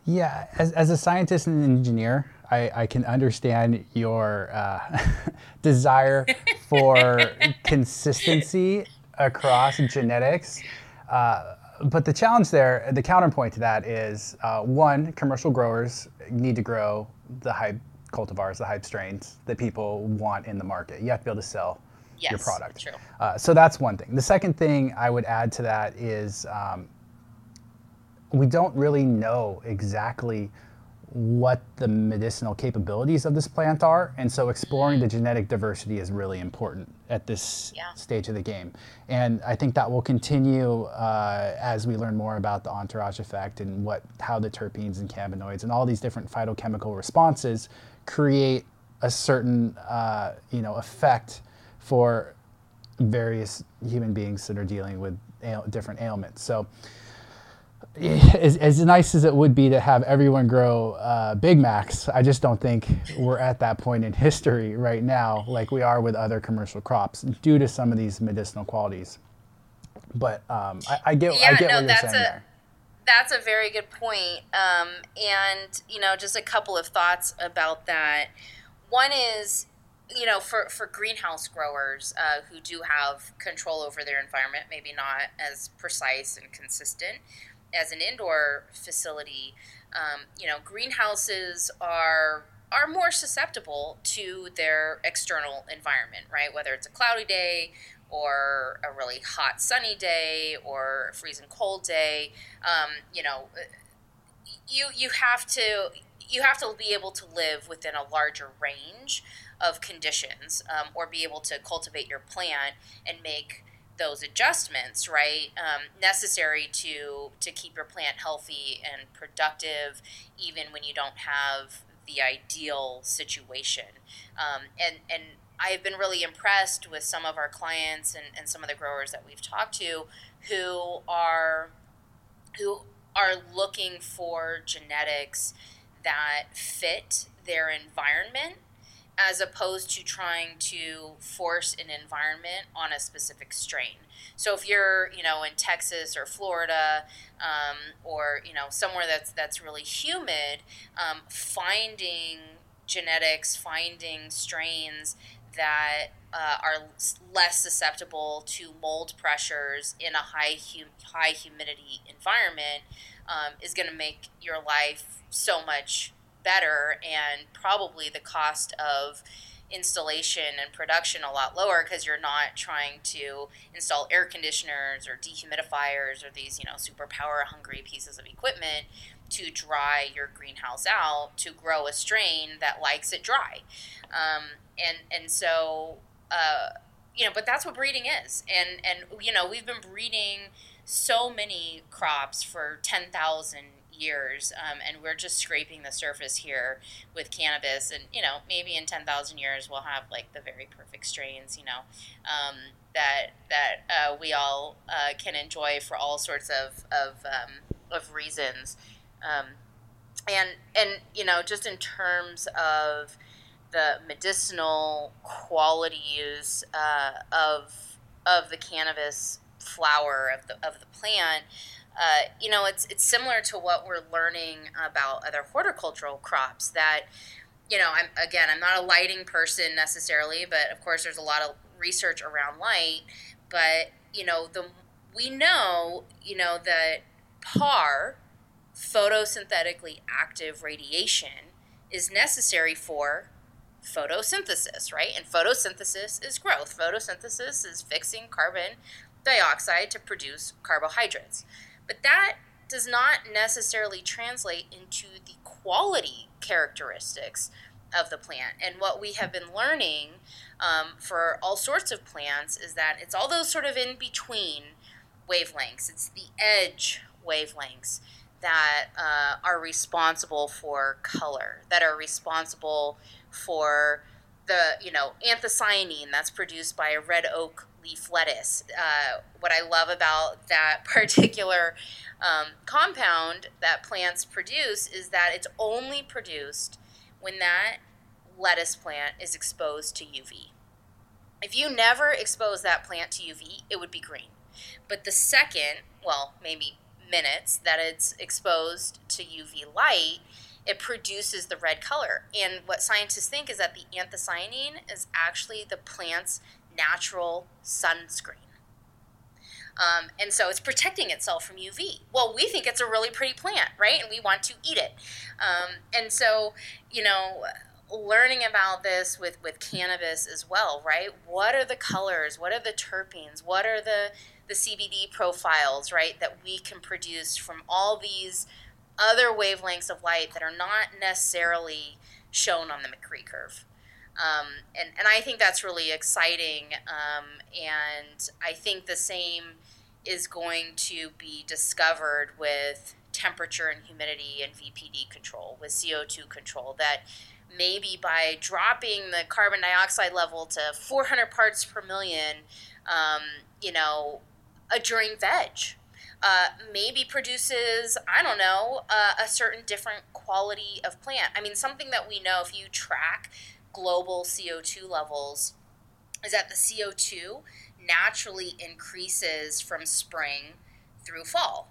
Yeah, as, as a scientist and an engineer, I, I can understand your uh, desire for consistency across genetics. Uh, but the challenge there, the counterpoint to that is uh, one, commercial growers need to grow the high cultivars, the hype strains that people want in the market. You have to be able to sell yes, your product. True. Uh, so that's one thing. The second thing I would add to that is um, we don't really know exactly what the medicinal capabilities of this plant are. And so exploring the genetic diversity is really important at this yeah. stage of the game. And I think that will continue uh, as we learn more about the entourage effect and what how the terpenes and cannabinoids and all these different phytochemical responses create a certain uh, you know effect for various human beings that are dealing with ail- different ailments. So, as, as nice as it would be to have everyone grow uh, Big Macs, I just don't think we're at that point in history right now, like we are with other commercial crops, due to some of these medicinal qualities. But um, I, I, get, yeah, I get no, what you're saying a, there that's a very good point. Um, and you know, just a couple of thoughts about that. One is, you know, for for greenhouse growers uh, who do have control over their environment, maybe not as precise and consistent as an indoor facility. Um, you know, greenhouses are are more susceptible to their external environment, right? Whether it's a cloudy day or a really hot sunny day or a freezing cold day um, you know you you have to you have to be able to live within a larger range of conditions um, or be able to cultivate your plant and make those adjustments, right, um, necessary to to keep your plant healthy and productive, even when you don't have the ideal situation. Um, and and I've been really impressed with some of our clients and, and some of the growers that we've talked to who are who are looking for genetics that fit their environment as opposed to trying to force an environment on a specific strain. So if you're, you know, in Texas or Florida, um, or you know, somewhere that's that's really humid, um, finding genetics, finding strains that uh, are less susceptible to mold pressures in a high hum- high humidity environment um, is going to make your life so much better and probably the cost of installation and production a lot lower because you're not trying to install air conditioners or dehumidifiers or these you know super power hungry pieces of equipment to dry your greenhouse out to grow a strain that likes it dry. Um, and and so uh, you know but that's what breeding is. And and you know we've been breeding so many crops for 10,000 years, um, and we're just scraping the surface here with cannabis. And you know, maybe in ten thousand years we'll have like the very perfect strains, you know, um, that that uh, we all uh, can enjoy for all sorts of of um, of reasons. Um, and and you know, just in terms of the medicinal qualities uh, of of the cannabis flower of the of the plant uh, you know, it's it's similar to what we're learning about other horticultural crops. That, you know, I'm again, I'm not a lighting person necessarily, but of course, there's a lot of research around light. But you know, the we know, you know, that PAR, photosynthetically active radiation, is necessary for photosynthesis, right? And photosynthesis is growth. Photosynthesis is fixing carbon dioxide to produce carbohydrates. But that does not necessarily translate into the quality characteristics of the plant. And what we have been learning um, for all sorts of plants is that it's all those sort of in between wavelengths, it's the edge wavelengths that uh, are responsible for color, that are responsible for the, you know, anthocyanin that's produced by a red oak leaf lettuce. Uh, what I love about that particular um, compound that plants produce is that it's only produced when that lettuce plant is exposed to UV. If you never expose that plant to UV, it would be green. But the second, well, maybe minutes that it's exposed to UV light, it produces the red color. And what scientists think is that the anthocyanin is actually the plant's natural sunscreen. Um, and so it's protecting itself from UV. Well, we think it's a really pretty plant, right? And we want to eat it. Um, and so, you know, learning about this with, with cannabis as well, right? What are the colors? What are the terpenes? What are the, the CBD profiles, right, that we can produce from all these other wavelengths of light that are not necessarily shown on the McCree curve? Um, and, and I think that's really exciting. Um, and I think the same is going to be discovered with temperature and humidity and VPD control, with CO2 control. That maybe by dropping the carbon dioxide level to 400 parts per million, um, you know, a during veg. Uh, maybe produces, I don't know, uh, a certain different quality of plant. I mean, something that we know if you track global CO2 levels is that the CO2 naturally increases from spring through fall.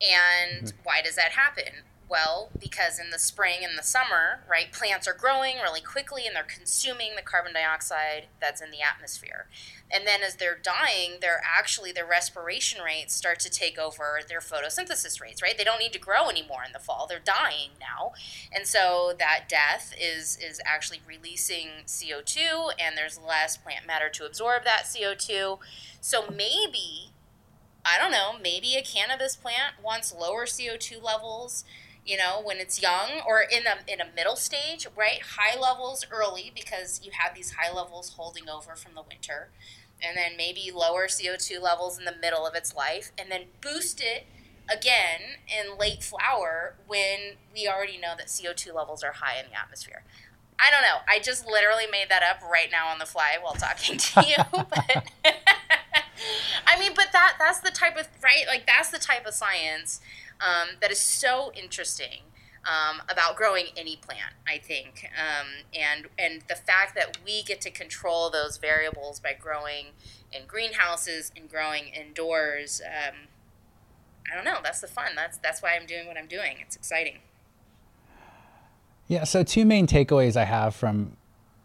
And mm-hmm. why does that happen? Well, because in the spring and the summer, right, plants are growing really quickly and they're consuming the carbon dioxide that's in the atmosphere. And then as they're dying, they're actually their respiration rates start to take over their photosynthesis rates, right? They don't need to grow anymore in the fall. They're dying now. And so that death is is actually releasing CO2 and there's less plant matter to absorb that CO2. So maybe I don't know, maybe a cannabis plant wants lower CO2 levels you know, when it's young or in a in a middle stage, right? High levels early because you have these high levels holding over from the winter. and then maybe lower CO2 levels in the middle of its life, and then boost it again in late flower when we already know that CO2 levels are high in the atmosphere. I don't know. I just literally made that up right now on the fly while talking to you. but I mean, but that that's the type of right, like that's the type of science um, that is so interesting um, about growing any plant. I think, um, and and the fact that we get to control those variables by growing in greenhouses and growing indoors. Um, I don't know. That's the fun. That's that's why I'm doing what I'm doing. It's exciting. Yeah. So two main takeaways I have from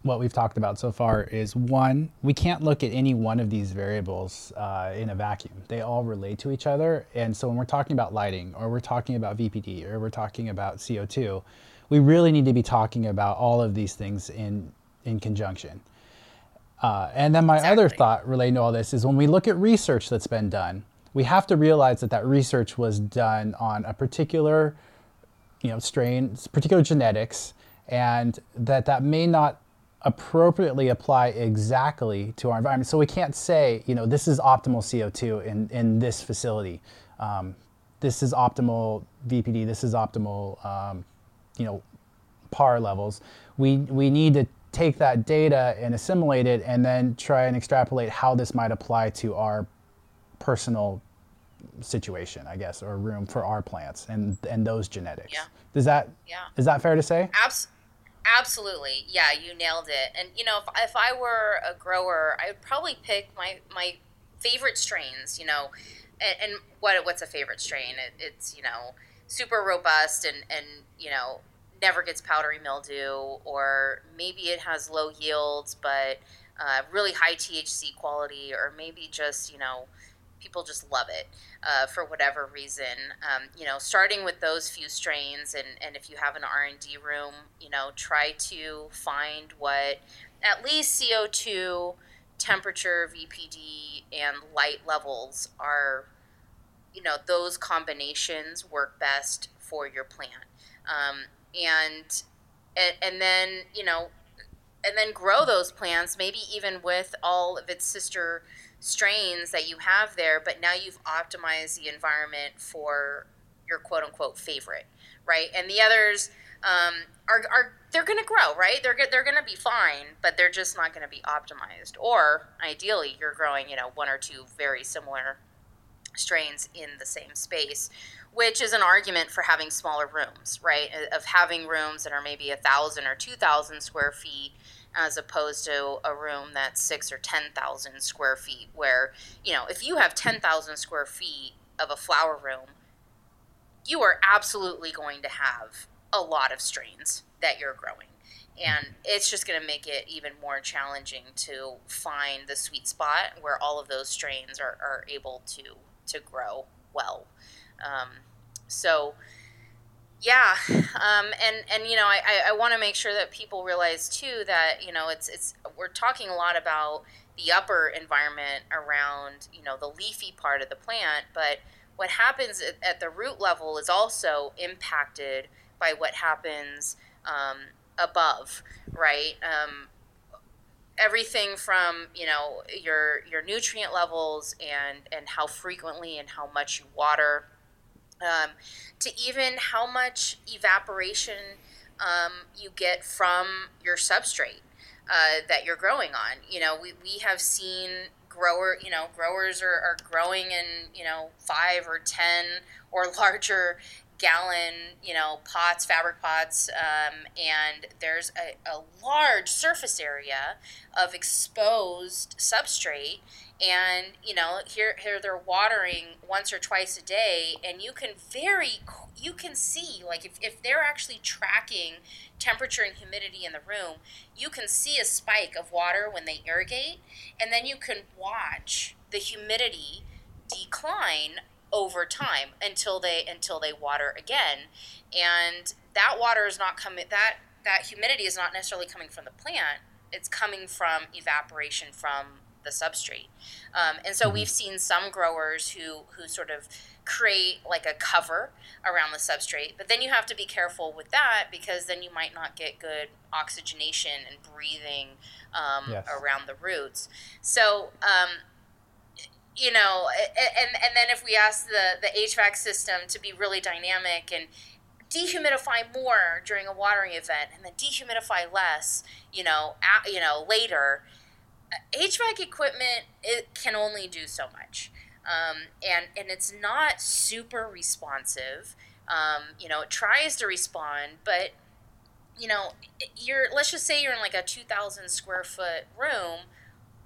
what we've talked about so far is one, we can't look at any one of these variables uh, in a vacuum. They all relate to each other. And so when we're talking about lighting, or we're talking about VPD, or we're talking about CO2, we really need to be talking about all of these things in, in conjunction. Uh, and then my exactly. other thought relating to all this is when we look at research that's been done, we have to realize that that research was done on a particular you know, strain, particular genetics, and that that may not appropriately apply exactly to our environment. So we can't say, you know, this is optimal CO2 in, in this facility. Um, this is optimal VPD. This is optimal, um, you know, PAR levels. We, we need to take that data and assimilate it and then try and extrapolate how this might apply to our personal situation, I guess, or room for our plants and and those genetics. Yeah. Does that yeah. is that fair to say? Absolutely. Absolutely. Yeah, you nailed it. And you know, if, if I were a grower, I would probably pick my my favorite strains, you know. And, and what what's a favorite strain? It, it's, you know, super robust and and, you know, never gets powdery mildew or maybe it has low yields but uh, really high THC quality or maybe just, you know, people just love it uh, for whatever reason. Um, you know, starting with those few strains, and, and if you have an R and D room, you know, try to find what at least CO two, temperature, VPD, and light levels are. You know, those combinations work best for your plant, um, and, and and then you know, and then grow those plants, maybe even with all of its sister strains that you have there, but now you've optimized the environment for your quote unquote favorite, right? And the others um, are, are they're going to grow, right? They're they're going to be fine, but they're just not going to be optimized. Or ideally, you're growing, you know, one or two very similar strains in the same space, which is an argument for having smaller rooms, right? Of having rooms that are maybe a thousand or two thousand square feet as opposed to a room that's six or 10,000 square feet, where, you know, if you have 10,000 square feet of a flower room, you are absolutely going to have a lot of strains that you're growing. And it's just going to make it even more challenging to find the sweet spot where all of those strains are, are able to, to grow well. Um, so, yeah, um, and and you know, I, I, want to make sure that people realize too that you know it's it's we're talking a lot about the upper environment around you know the leafy part of the plant, but what happens at, at the root level is also impacted by what happens um, above, right? Um, everything from you know your your nutrient levels and and how frequently and how much you water um, to even how much evaporation um, you get from your substrate uh, that you're growing on. You know, we, we have seen grower, you know, growers are, are growing in, you know, five or 10 or larger gallon, you know, pots, fabric pots, um, and there's a, a large surface area of exposed substrate and you know here here they're watering once or twice a day and you can very you can see like if, if they're actually tracking temperature and humidity in the room you can see a spike of water when they irrigate and then you can watch the humidity decline over time until they until they water again. And that water is not coming that that humidity is not necessarily coming from the plant. It's coming from evaporation from the substrate. Um, and so mm-hmm. we've seen some growers who who sort of create like a cover around the substrate, but then you have to be careful with that because then you might not get good oxygenation and breathing um, yes. around the roots. So um, you know, and and then if we ask the the HVAC system to be really dynamic and dehumidify more during a watering event and then dehumidify less, you know, at, you know later, HVAC equipment it can only do so much, um, and and it's not super responsive. Um, you know, it tries to respond, but you know, you're let's just say you're in like a 2,000 square foot room.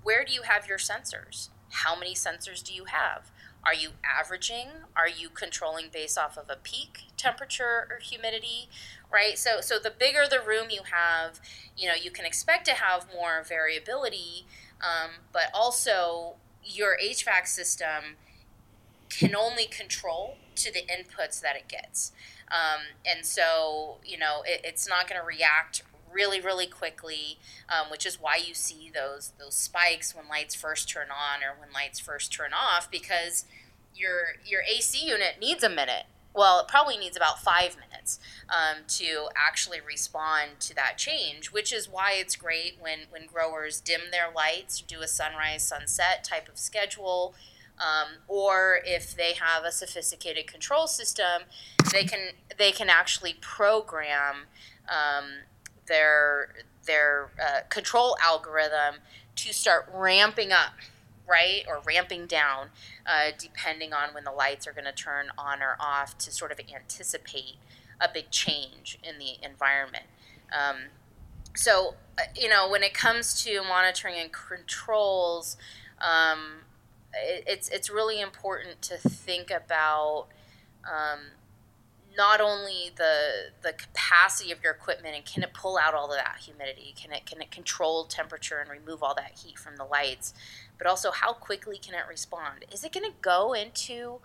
Where do you have your sensors? How many sensors do you have? Are you averaging? Are you controlling based off of a peak temperature or humidity? Right? So so the bigger the room you have, you know, you can expect to have more variability, um, but also your HVAC system can only control to the inputs that it gets. Um, and so, you know, it, it's not going to react really, really quickly, um, which is why you see those those spikes when lights first turn on or when lights first turn off, because your your AC unit needs a minute. Well, it probably needs about five minutes um, to actually respond to that change, which is why it's great when, when growers dim their lights, do a sunrise sunset type of schedule, um, or if they have a sophisticated control system, they can they can actually program um, their their uh, control algorithm to start ramping up right or ramping down uh, depending on when the lights are going to turn on or off to sort of anticipate a big change in the environment. Um, so uh, you know when it comes to monitoring and controls um, it, it's it's really important to think about um, not only the the capacity of your equipment and can it pull out all of that humidity? Can it can it control temperature and remove all that heat from the lights? But also how quickly can it respond? Is it going to go into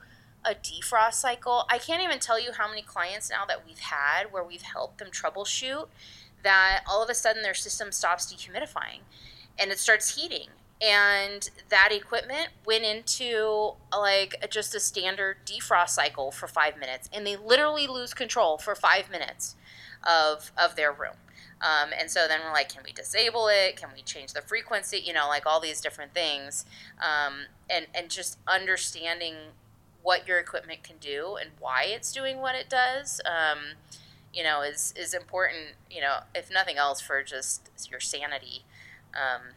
a defrost cycle? I can't even tell you how many clients now that we've had where we've helped them troubleshoot that all of a sudden their system stops dehumidifying and it starts heating and that equipment went into like just a standard defrost cycle for five minutes and they literally lose control for five minutes of of their room. Um, and so then we're like can we disable it? Can we change the frequency? You know like all these different things. Um, and and just understanding what your equipment can do and why it's doing what it does um, you know is is important you know if nothing else for just your sanity um,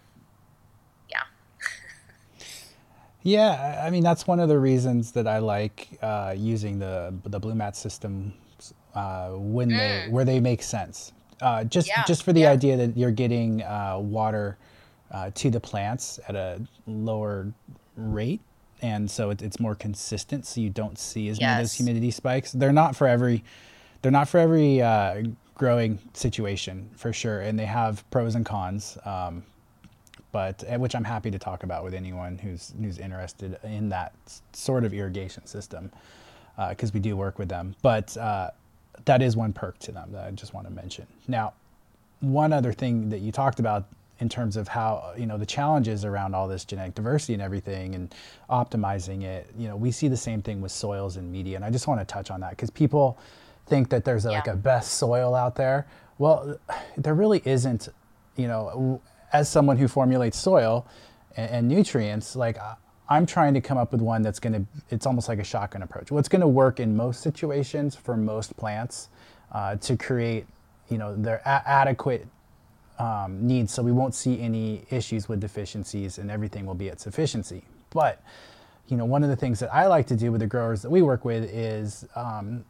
yeah. Yeah, I mean that's one of the reasons that I like uh, using the the Blumat system uh, when mm. they where they make sense. Uh, just yeah. just for the yeah. idea that you're getting uh, water uh, to the plants at a lower rate, and so it, it's more consistent, so you don't see as yes. many those humidity spikes. They're not for every they're not for every uh, growing situation for sure, and they have pros and cons. Um, but eh, which I'm happy to talk about with anyone who's who's interested in that sort of irrigation system, because uh, we do work with them. But uh, that is one perk to them that I just want to mention. Now, one other thing that you talked about in terms of how you know the challenges around all this genetic diversity and everything and optimizing it you know we see the same thing with soils and media and i just want to touch on that because people think that there's a, yeah. like a best soil out there well there really isn't you know as someone who formulates soil and, and nutrients, like I'm trying to come up with one that's going to, it's almost like a shotgun approach. What's going to work in most situations for most plants uh, to create, you know, their a- adequate um, needs so we won't see any issues with deficiencies and everything will be at sufficiency. But, you know, one of the things that I like to do with the growers that we work with is um,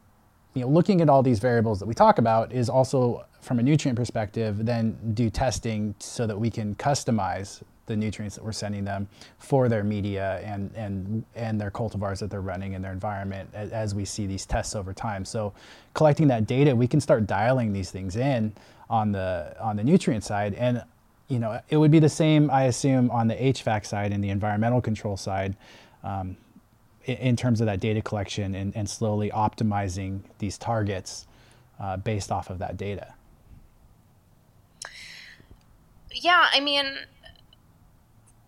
you know, looking at all these variables that we talk about is also from a nutrient perspective, then do testing so that we can customize the nutrients that we're sending them for their media and and and their cultivars that they're running in their environment as, as we see these tests over time. So collecting that data, we can start dialing these things in on the on the nutrient side and you know it would be the same I assume on the HVAC side and the environmental control side. Um, in terms of that data collection and, and slowly optimizing these targets uh, based off of that data. Yeah, I mean,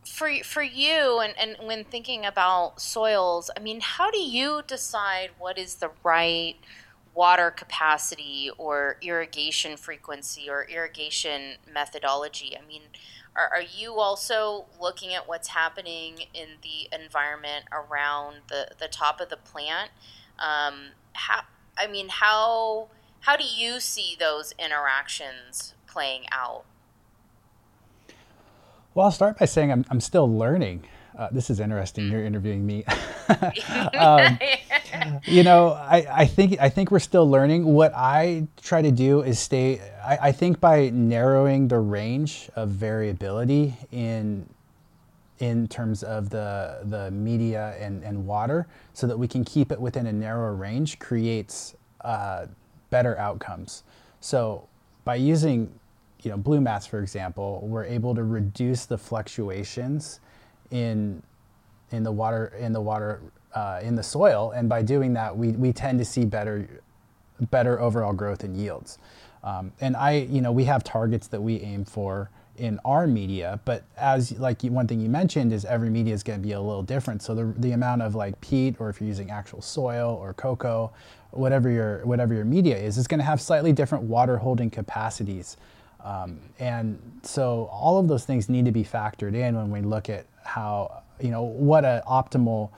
for for you and, and when thinking about soils, I mean, how do you decide what is the right water capacity or irrigation frequency or irrigation methodology? I mean, are, are you also looking at what's happening in the environment around the, the top of the plant? Um, how, I mean, how how do you see those interactions playing out? Well, I'll start by saying I'm, I'm still learning. Uh, this is interesting. You're interviewing me. um, you know, I, I think I think we're still learning. What I try to do is stay. I, I think by narrowing the range of variability in in terms of the the media and, and water, so that we can keep it within a narrow range, creates uh, better outcomes. So by using you know Blumats, for example, we're able to reduce the fluctuations in in the water in the water uh, in the soil, and by doing that, we, we tend to see better better overall growth and yields. Um, and I, you know, we have targets that we aim for in our media, but as like one thing you mentioned is every media is going to be a little different. So the, the amount of like peat, or if you're using actual soil or coco, whatever your whatever your media is, is going to have slightly different water holding capacities. Um, and so all of those things need to be factored in when we look at how, you know, what an optimal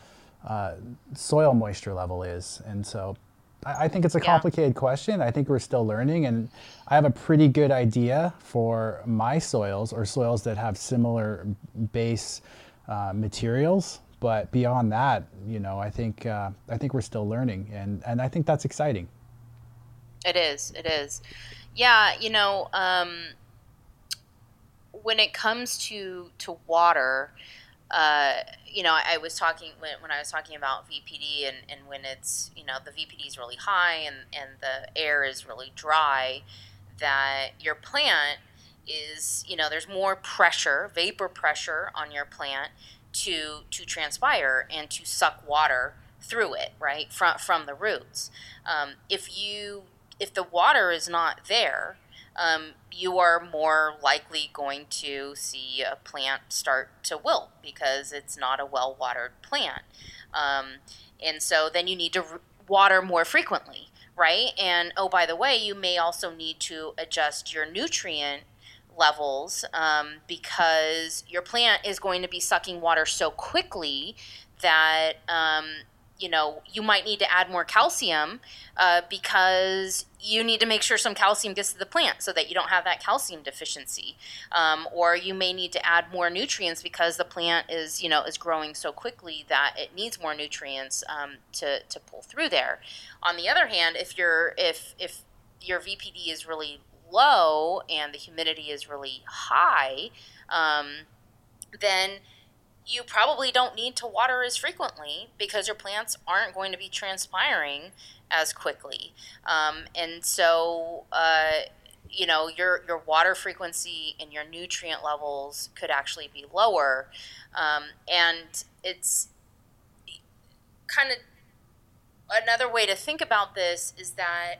uh, soil moisture level is. And so I, I think it's a complicated yeah. question. I think we're still learning. And I have a pretty good idea for my soils or soils that have similar base uh, materials. But beyond that, you know, I think uh, I think we're still learning, and, and I think that's exciting. It is. It is. Yeah, you know, um, when it comes to to water, uh, you know, I, I, was talking when, when I was talking about VPD and, and when it's you know the VPD is really high and and the air is really dry, that your plant is you know there's more pressure, vapor pressure on your plant to to transpire and to suck water through it, right from from the roots. Um, if you if the water is not there, um, you are more likely going to see a plant start to wilt because it's not a well watered plant. Um, and so then you need to water more frequently, right? And oh, by the way, you may also need to adjust your nutrient levels um, because your plant is going to be sucking water so quickly that um, you know, you might need to add more calcium uh, because you need to make sure some calcium gets to the plant so that you don't have that calcium deficiency. Um, or you may need to add more nutrients because the plant is, you know, is growing so quickly that it needs more nutrients um, to, to pull through there. On the other hand, if you're if if your VPD is really low and the humidity is really high, um, then you probably don't need to water as frequently because your plants aren't going to be transpiring as quickly. Um, and so, uh, you know, your, your water frequency and your nutrient levels could actually be lower. Um, and it's kind of another way to think about this is that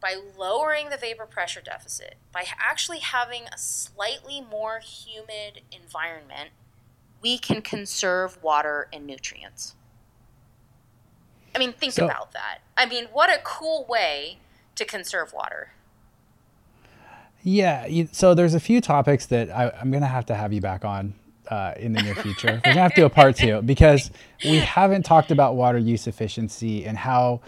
by lowering the vapor pressure deficit, by actually having a slightly more humid environment, we can conserve water and nutrients. I mean, think so, about that. I mean, what a cool way to conserve water. Yeah. So there's a few topics that I, am going to have to have you back on uh, in the near future. We're going to have to do a part two because we haven't talked about water use efficiency and how,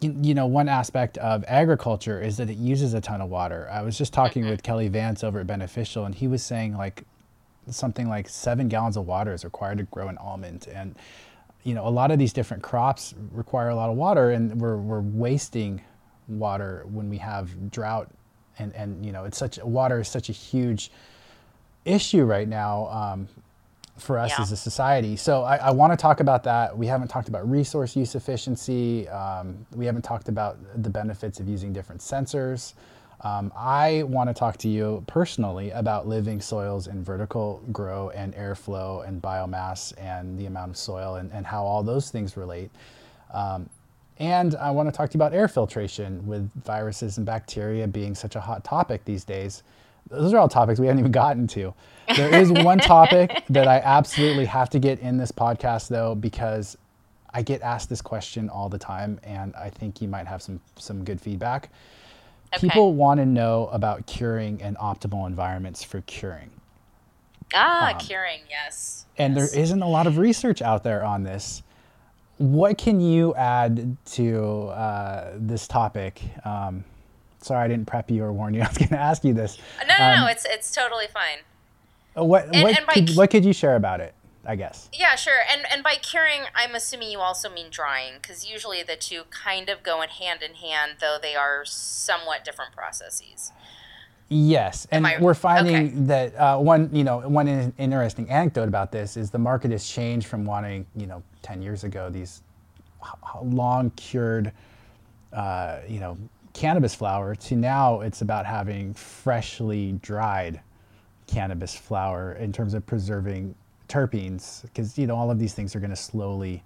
you, you, know, one aspect of agriculture is that it uses a ton of water. I was just talking mm-hmm. with Kelly Vance over at Beneficial, and he was saying, like, something like seven gallons of water is required to grow an almond. And, you know, a lot of these different crops require a lot of water and we're, we're wasting water when we have drought and, and, you know, it's such, water is such a huge issue right now um, for us yeah. as a society. So I, I want to talk about that. We haven't talked about resource use efficiency. Um, we haven't talked about the benefits of using different sensors. Um, I want to talk to you personally about living soils in vertical grow and airflow and biomass and the amount of soil and, and how all those things relate. Um, and I want to talk to you about air filtration with viruses and bacteria being such a hot topic these days. those are all topics we haven't even gotten to. There is one topic that I absolutely have to get in this podcast though, because I get asked this question all the time, and I think you might have some some good feedback. Okay. People want to know about curing and optimal environments for curing. Ah, um, curing, yes. And yes. there isn't a lot of research out there on this. What can you add to uh, this topic? Um, sorry, I didn't prep you or warn you. I was going to ask you this. No, no, um, no. It's it's totally fine. What and, what, and could, what could you share about it? I guess. Yeah, sure. And and by curing, I'm assuming you also mean drying, because usually the two kind of go in hand in hand, though they are somewhat different processes. Yes, and I, we're finding okay. that uh, one, you know, one interesting anecdote about this is the market has changed from wanting, you know, ten years ago these long cured, uh, you know, cannabis flower to now it's about having freshly dried cannabis flower in terms of preserving terpenes because you know all of these things are going to slowly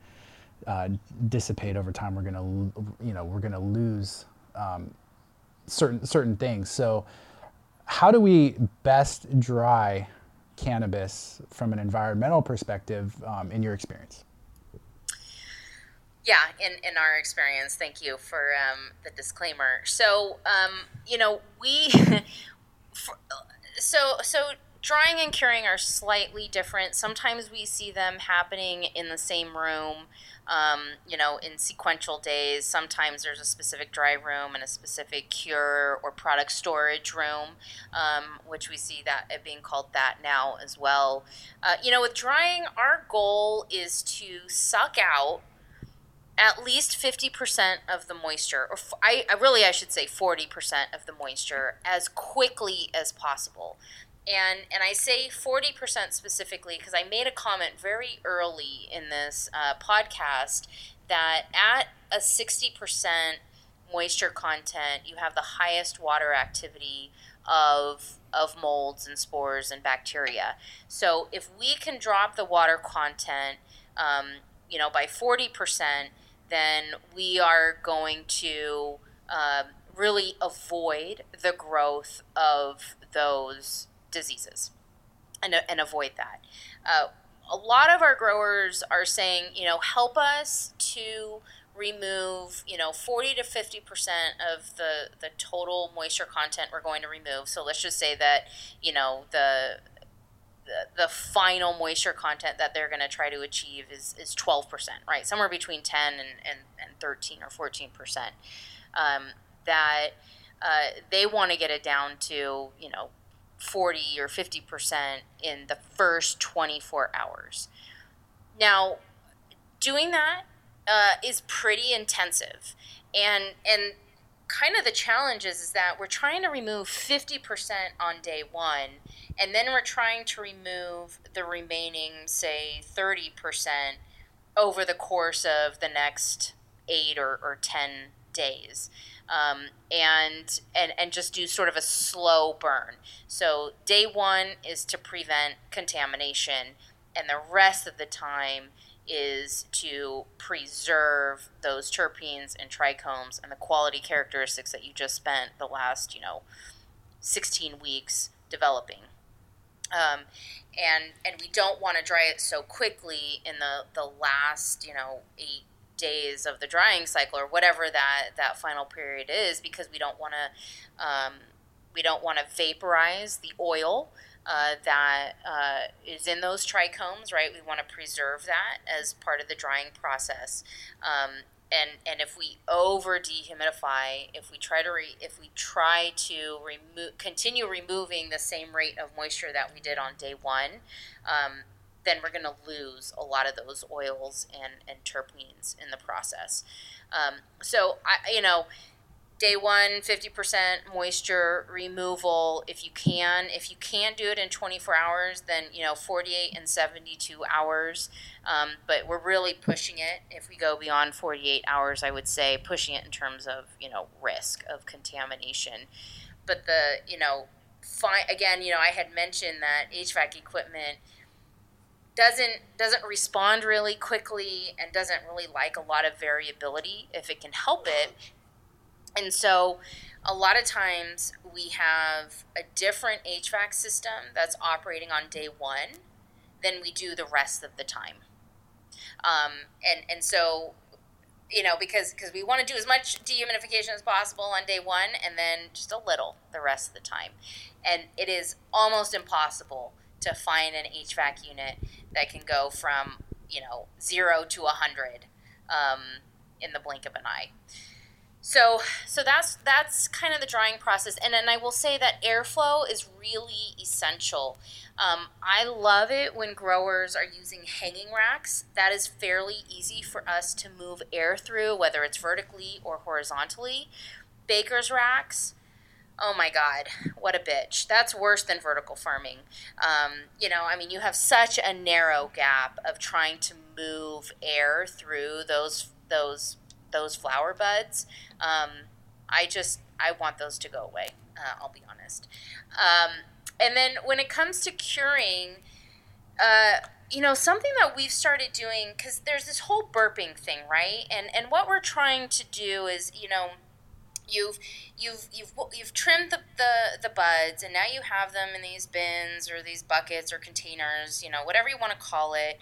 uh, dissipate over time. We're going to you know we're going to lose um, certain certain things. So how do we best dry cannabis from an environmental perspective um, in your experience? Yeah, in, in our experience, thank you for um, the disclaimer. So, um, you know, we, for, so, so drying and curing are slightly different. Sometimes we see them happening in the same room, um, you know, in sequential days. Sometimes there's a specific dry room and a specific cure or product storage room, um, which we see that it being called that now as well. Uh, you know, with drying, our goal is to suck out at least 50% of the moisture or I, really i should say 40% of the moisture as quickly as possible and and I say 40% specifically because I made a comment very early in this uh, podcast that at a 60% moisture content, you have the highest water activity of of molds and spores and bacteria. So if we can drop the water content, um, you know, by 40%, then we are going to uh, really avoid the growth of those diseases and, and avoid that. Uh, a lot of our growers are saying, you know, help us to remove, you know, 40 to 50% of the, the total moisture content we're going to remove. So let's just say that, you know, the, the, the final moisture content that they're going to try to achieve is, is 12%, right? Somewhere between 10 and, and, and 13 or 14%. Um, that uh, they want to get it down to, you know, 40 or 50% in the first 24 hours. Now, doing that uh, is pretty intensive. And, and kind of the challenge is, is that we're trying to remove 50% on day one, and then we're trying to remove the remaining, say, 30% over the course of the next eight or, or 10 days um, and and and just do sort of a slow burn. So day one is to prevent contamination, and the rest of the time is to preserve those terpenes and trichomes and the quality characteristics that you just spent the last you know 16 weeks developing. Um, and and we don't want to dry it so quickly in the the last you know eight days of the drying cycle or whatever that that final period is because we don't want to um, we don't want to vaporize the oil uh, that uh, is in those trichomes right? We want to preserve that as part of the drying process. Um, and and if we over dehumidify if we try to re, if we try to remove continue removing the same rate of moisture that we did on day one um, then we're going to lose a lot of those oils and, and terpenes in the process. Um, so, I, you know, day one, 50% moisture removal if you can. If you can do it in 24 hours, then, you know, 48 and 72 hours. Um, but we're really pushing it. If we go beyond 48 hours, I would say pushing it in terms of, you know, risk of contamination. But the, you know, fine, again, you know, I had mentioned that HVAC equipment – doesn't doesn't respond really quickly and doesn't really like a lot of variability if it can help it And so a lot of times we have a different HVAC system that's operating on day one than we do the rest of the time. Um, and, and so you know, because because we want to do as much dehumidification as possible on day one, and then just a little the rest of the time. And it is almost impossible to find an HVAC unit that can go from you know zero to a hundred um, in the blink of an eye. So, so that's that's kind of the drying process, and then I will say that airflow is really essential. Um, I love it when growers are using hanging racks. That is fairly easy for us to move air through, whether it's vertically or horizontally. Baker's racks, oh my god, what a bitch! That's worse than vertical farming. Um, you know, I mean, you have such a narrow gap of trying to move air through those those those flower buds. Um, I just I want those to go away. Uh, I'll be honest. Um, and then when it comes to curing, uh, you know something that we've started doing because there's this whole burping thing, right? And and what we're trying to do is you know you've you've you've you've trimmed the, the the buds and now you have them in these bins or these buckets or containers you know whatever you want to call it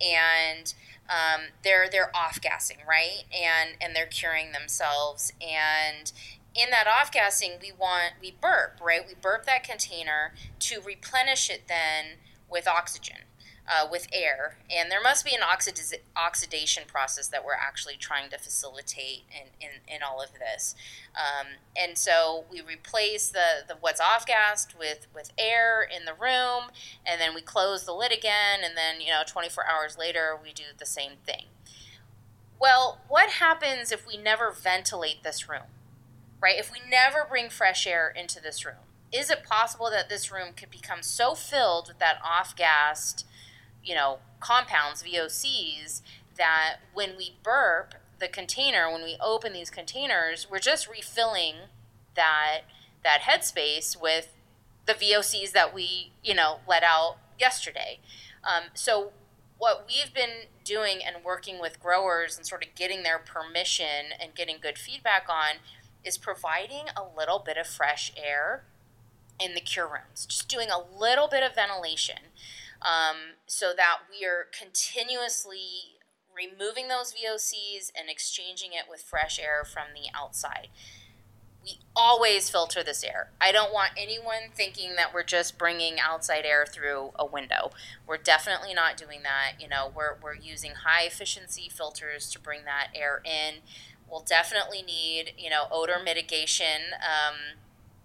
and um, they're they're off gassing, right? And and they're curing themselves. And in that off gassing, we want we burp, right? We burp that container to replenish it then with oxygen uh, with air. And there must be an oxidiz- oxidation process that we're actually trying to facilitate in, in, in all of this. Um, and so we replace the, the what's off gassed with, with air in the room, and then we close the lid again, and then, you know, 24 hours later, we do the same thing. Well, what happens if we never ventilate this room? Right? If we never bring fresh air into this room, is it possible that this room could become so filled with that off gassed you know, compounds, VOCs, that when we burp the container, when we open these containers, we're just refilling that that headspace with the VOCs that we, you know, let out yesterday. Um, so what we've been doing and working with growers and sort of getting their permission and getting good feedback on is providing a little bit of fresh air in the cure rooms, just doing a little bit of ventilation um, so that we are continuously removing those VOCs and exchanging it with fresh air from the outside. We always filter this air. I don't want anyone thinking that we're just bringing outside air through a window. We're definitely not doing that. You know, we're, we're using high efficiency filters to bring that air in. We'll definitely need, you know, odor mitigation. Um,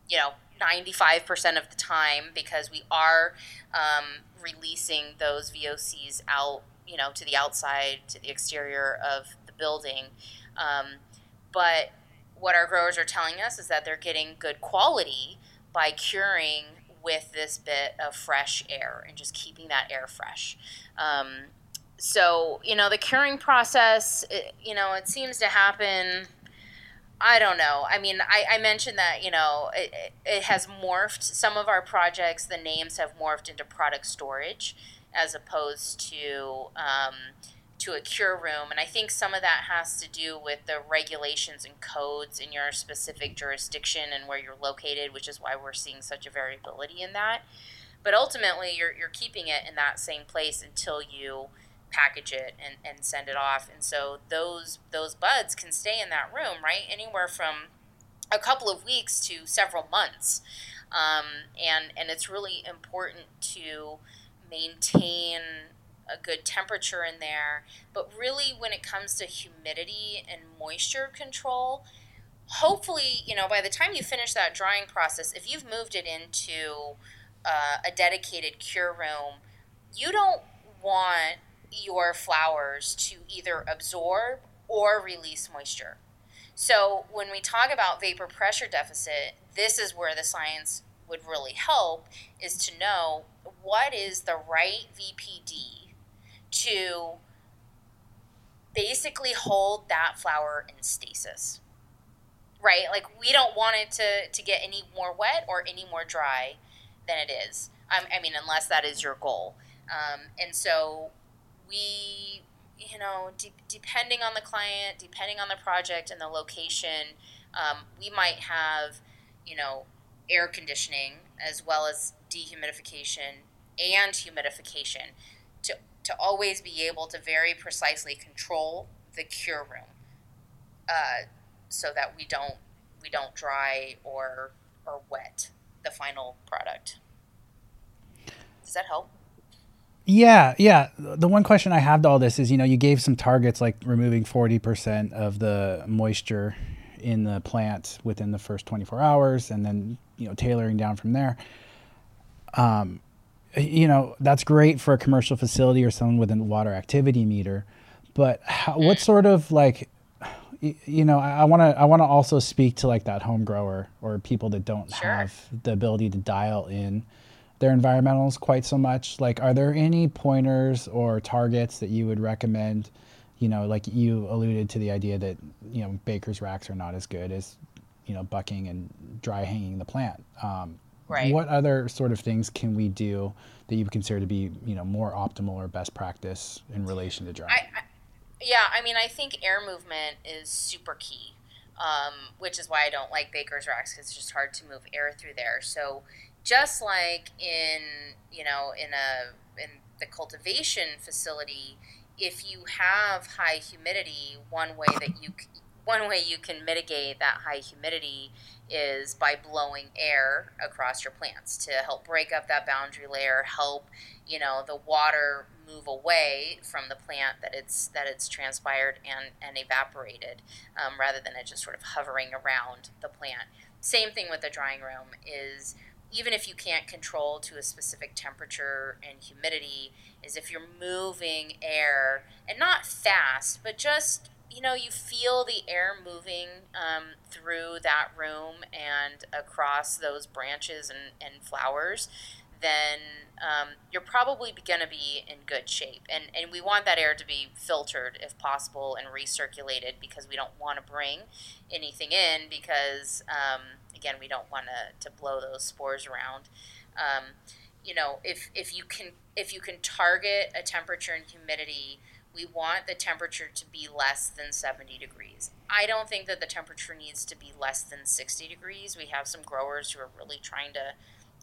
you know, 95% of the time because we are um, releasing those VOCs out, you know, to the outside, to the exterior of the building. Um, but what our growers are telling us is that they're getting good quality by curing with this bit of fresh air and just keeping that air fresh. Um, so, you know, the curing process, it, you know, it seems to happen I don't know. I mean, I, I mentioned that, you know, it, it has morphed. Some of our projects, the names have morphed into product storage as opposed to um, to a cure room. And I think some of that has to do with the regulations and codes in your specific jurisdiction and where you're located, which is why we're seeing such a variability in that. But ultimately, you're, you're keeping it in that same place until you package it and, and send it off. And so those those buds can stay in that room, right? Anywhere from a couple of weeks to several months. Um, and and it's really important to maintain a good temperature in there. But really, when it comes to humidity and moisture control, hopefully, you know, by the time you finish that drying process, if you've moved it into uh, a dedicated cure room, you don't want your flowers to either absorb or release moisture. So, when we talk about vapor pressure deficit, this is where the science would really help is to know what is the right VPD to basically hold that flower in stasis. Right? Like we don't want it to, to get any more wet or any more dry than it is. I mean, unless that is your goal. Um, and so we, you know, de- depending on the client, depending on the project and the location, um, we might have, you know, air conditioning as well as dehumidification and humidification to, to always be able to very precisely control the cure room uh, so that we don't we don't dry or or wet the final product. Does that help? Yeah, yeah. The one question I have to all this is, you know, you gave some targets like removing 40% of the moisture in the plant within the first 24 hours and then, you know, tailoring down from there. Um, you know, that's great for a commercial facility or someone with a water activity meter. But how, what mm. sort of like you know, I want to I want to also speak to like that home grower or people that don't sure. have the ability to dial in their environmentals quite so much. Like, are there any pointers or targets that you would recommend? You know, like you alluded to the idea that you know baker's racks are not as good as you know bucking and dry hanging the plant. Um, right. What other sort of things can we do that you would consider to be you know more optimal or best practice in relation to dry? I, I, yeah, I mean, I think air movement is super key, um, which is why I don't like baker's racks because it's just hard to move air through there. So just like in you know in a in the cultivation facility, if you have high humidity, one way that you one way you can mitigate that high humidity is by blowing air across your plants to help break up that boundary layer, help you know the water move away from the plant that it's that it's transpired and and evaporated, um, rather than it just sort of hovering around the plant. Same thing with the drying room is even if you can't control to a specific temperature and humidity, is if you're moving air and not fast, but just you know you feel the air moving um, through that room and across those branches and, and flowers then um, you're probably going to be in good shape. And, and we want that air to be filtered if possible and recirculated because we don't want to bring anything in because, um, again, we don't want to, to blow those spores around. Um, you know, if, if you can if you can target a temperature and humidity, we want the temperature to be less than 70 degrees. I don't think that the temperature needs to be less than 60 degrees. We have some growers who are really trying to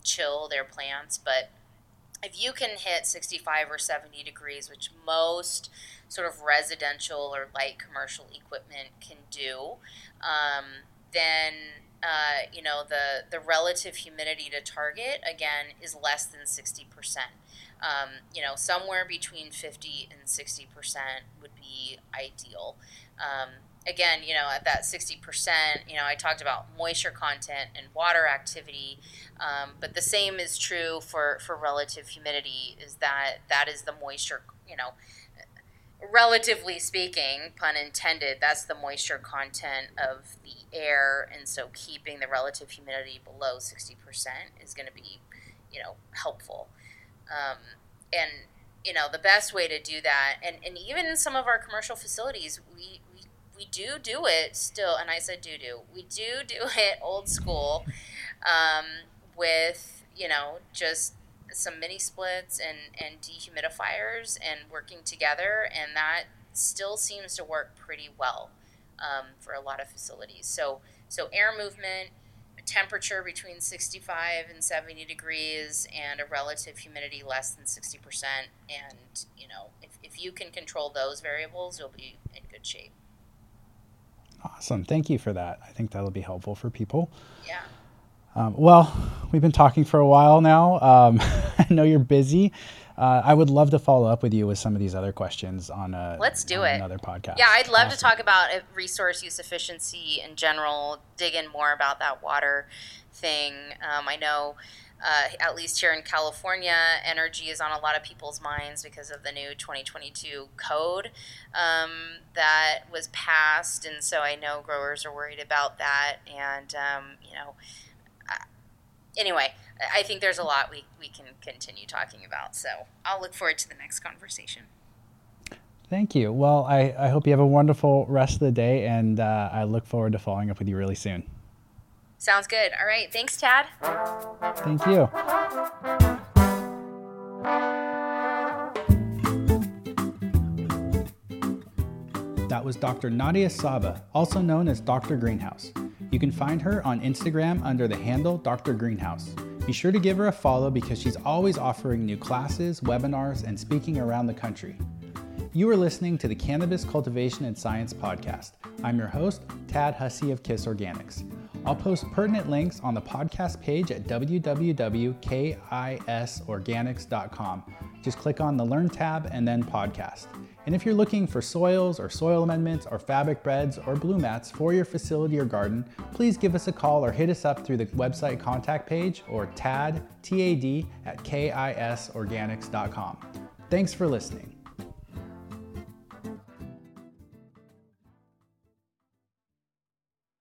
chill their plants, but if you can hit 65 or 70 degrees, which most sort of residential or light commercial equipment can do, um, then uh, you know the the relative humidity to target again is less than 60 percent. Um, you know, somewhere between 50 and 60 percent would be ideal. Um, again, you know, at that 60%, you know, I talked about moisture content and water activity, um, but the same is true for, for relative humidity, is that that is the moisture, you know, relatively speaking, pun intended, that's the moisture content of the air, and so keeping the relative humidity below 60% is going to be, you know, helpful. Um, and, you know, the best way to do that, and, and even in some of our commercial facilities, we, we we do do it still, and I said do do. We do do it old school, um, with you know just some mini splits and and dehumidifiers and working together, and that still seems to work pretty well um, for a lot of facilities. So so air movement. Temperature between 65 and 70 degrees, and a relative humidity less than 60%. And, you know, if, if you can control those variables, you'll be in good shape. Awesome. Thank you for that. I think that'll be helpful for people. Yeah. Um, well, we've been talking for a while now. Um, I know you're busy. Uh, I would love to follow up with you with some of these other questions on a let's do it another podcast. Yeah, I'd love awesome. to talk about uh, resource use efficiency in general. Dig in more about that water thing. Um, I know uh, at least here in California, energy is on a lot of people's minds because of the new 2022 code um, that was passed. And so I know growers are worried about that. And, um, you know, uh, anyway, I think there's a lot we, we can continue talking about. So I'll look forward to the next conversation. Thank you. Well, I, I hope you have a wonderful rest of the day, and uh, I look forward to following up with you really soon. Sounds good. All right. Thanks, Tad. Thank you. That was Dr. Nadia Sabeh, also known as Dr. Greenhouse. You can find her on Instagram under the handle Dr. Greenhouse. Be sure to give her a follow because she's always offering new classes, webinars, and speaking around the country. You are listening to the Cannabis Cultivation and Science Podcast. I'm your host, Tad Hussey of KIS Organics. I'll post pertinent links on the podcast page at www.kisorganics.com. Just click on the Learn tab and then podcast. And if you're looking for soils or soil amendments or fabric beds or Blumats for your facility or garden, please give us a call or hit us up through the website contact page or tad, T-A-D, at kisorganics.com. Thanks for listening.